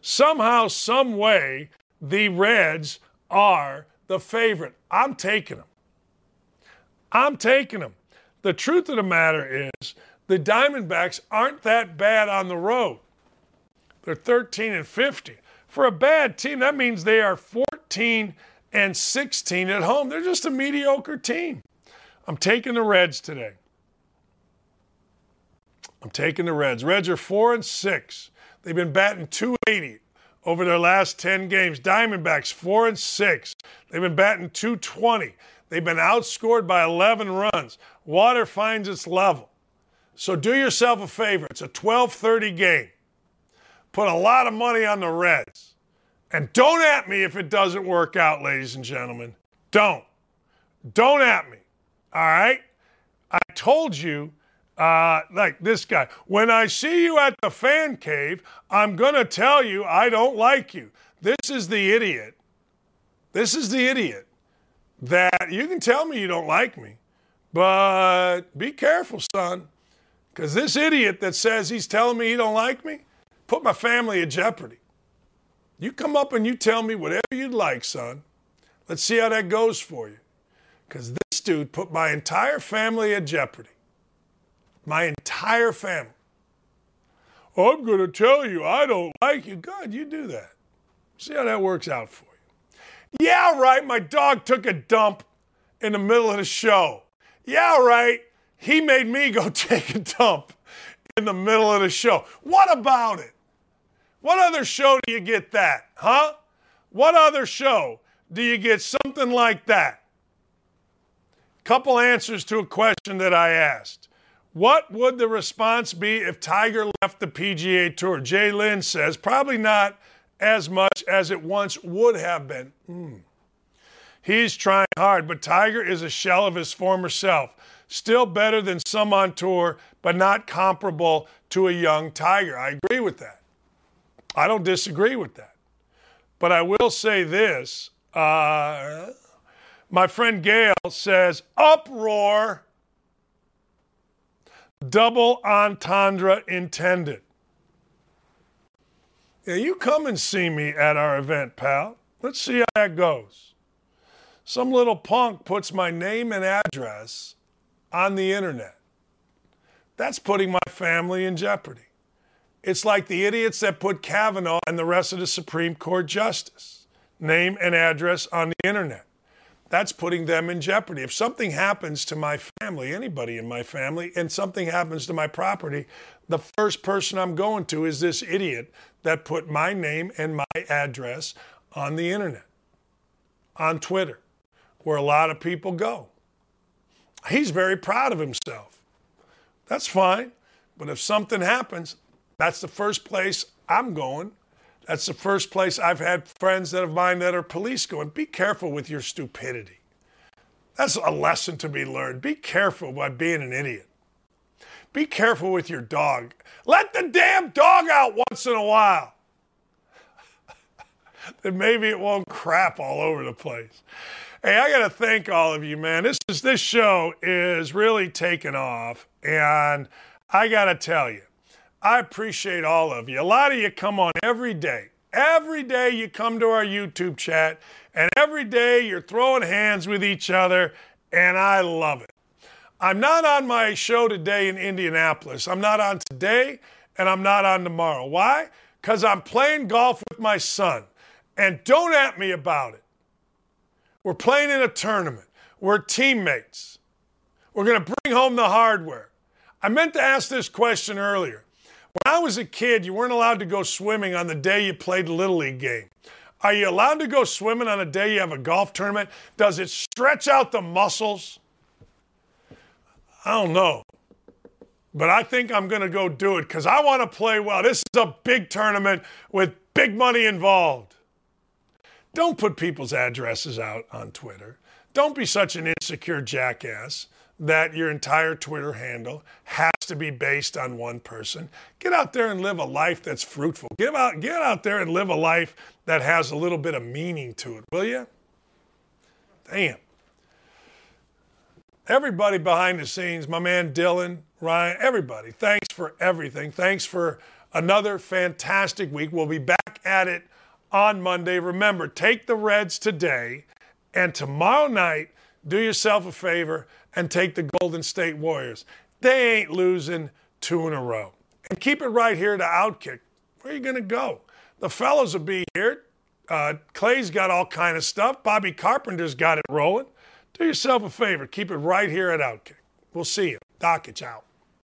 Somehow, some way, the Reds are the favorite. I'm taking them. I'm taking them. The truth of the matter is, the Diamondbacks aren't that bad on the road. They're 13 and 50. For a bad team, that means they are 14 and 16 at home. They're just a mediocre team. I'm taking the Reds today. I'm taking the Reds. Reds are 4 and 6. They've been batting 280 over their last 10 games. Diamondbacks 4 and 6. They've been batting 220. They've been outscored by 11 runs. Water finds its level. So do yourself a favor. It's a 12:30 game. Put a lot of money on the Reds. And don't at me if it doesn't work out, ladies and gentlemen. Don't. Don't at me. All right? I told you, uh, like this guy, when I see you at the fan cave, I'm going to tell you I don't like you. This is the idiot. This is the idiot that you can tell me you don't like me, but be careful, son, because this idiot that says he's telling me he don't like me, put my family in jeopardy. You come up and you tell me whatever you'd like, son. Let's see how that goes for you. Because this dude put my entire family at jeopardy. My entire family. I'm going to tell you I don't like you. God, you do that. See how that works out for you. Yeah, right. My dog took a dump in the middle of the show. Yeah, right. He made me go take a dump in the middle of the show. What about it? What other show do you get that? Huh? What other show do you get something like that? Couple answers to a question that I asked. What would the response be if Tiger left the PGA Tour? Jay Lynn says probably not as much as it once would have been. Mm. He's trying hard, but Tiger is a shell of his former self. Still better than some on tour, but not comparable to a young Tiger. I agree with that. I don't disagree with that. But I will say this uh, my friend Gail says, uproar, double entendre intended. Yeah, you come and see me at our event, pal. Let's see how that goes. Some little punk puts my name and address on the internet. That's putting my family in jeopardy. It's like the idiots that put Kavanaugh and the rest of the Supreme Court justice name and address on the internet. That's putting them in jeopardy. If something happens to my family, anybody in my family, and something happens to my property, the first person I'm going to is this idiot that put my name and my address on the internet, on Twitter, where a lot of people go. He's very proud of himself. That's fine. But if something happens, that's the first place I'm going. That's the first place I've had friends that of mine that are police going. Be careful with your stupidity. That's a lesson to be learned. Be careful by being an idiot. Be careful with your dog. Let the damn dog out once in a while. then maybe it won't crap all over the place. Hey, I got to thank all of you, man. This is this show is really taking off, and I got to tell you, I appreciate all of you. A lot of you come on every day. Every day you come to our YouTube chat, and every day you're throwing hands with each other, and I love it. I'm not on my show today in Indianapolis. I'm not on today, and I'm not on tomorrow. Why? Because I'm playing golf with my son. And don't at me about it. We're playing in a tournament. We're teammates. We're going to bring home the hardware. I meant to ask this question earlier. When I was a kid, you weren't allowed to go swimming on the day you played the Little League game. Are you allowed to go swimming on a day you have a golf tournament? Does it stretch out the muscles? I don't know. But I think I'm going to go do it because I want to play well. This is a big tournament with big money involved. Don't put people's addresses out on Twitter. Don't be such an insecure jackass that your entire Twitter handle has to be based on one person. Get out there and live a life that's fruitful. Get out, get out there and live a life that has a little bit of meaning to it, will you? Damn. Everybody behind the scenes, my man Dylan, Ryan, everybody, thanks for everything. Thanks for another fantastic week. We'll be back at it on Monday. Remember, take the Reds today, and tomorrow night, do yourself a favor and take the Golden State Warriors. They ain't losing two in a row. And keep it right here to Outkick. Where are you going to go? The fellows will be here. Uh, Clay's got all kind of stuff. Bobby Carpenter's got it rolling. Do yourself a favor. Keep it right here at Outkick. We'll see you. Dakich out.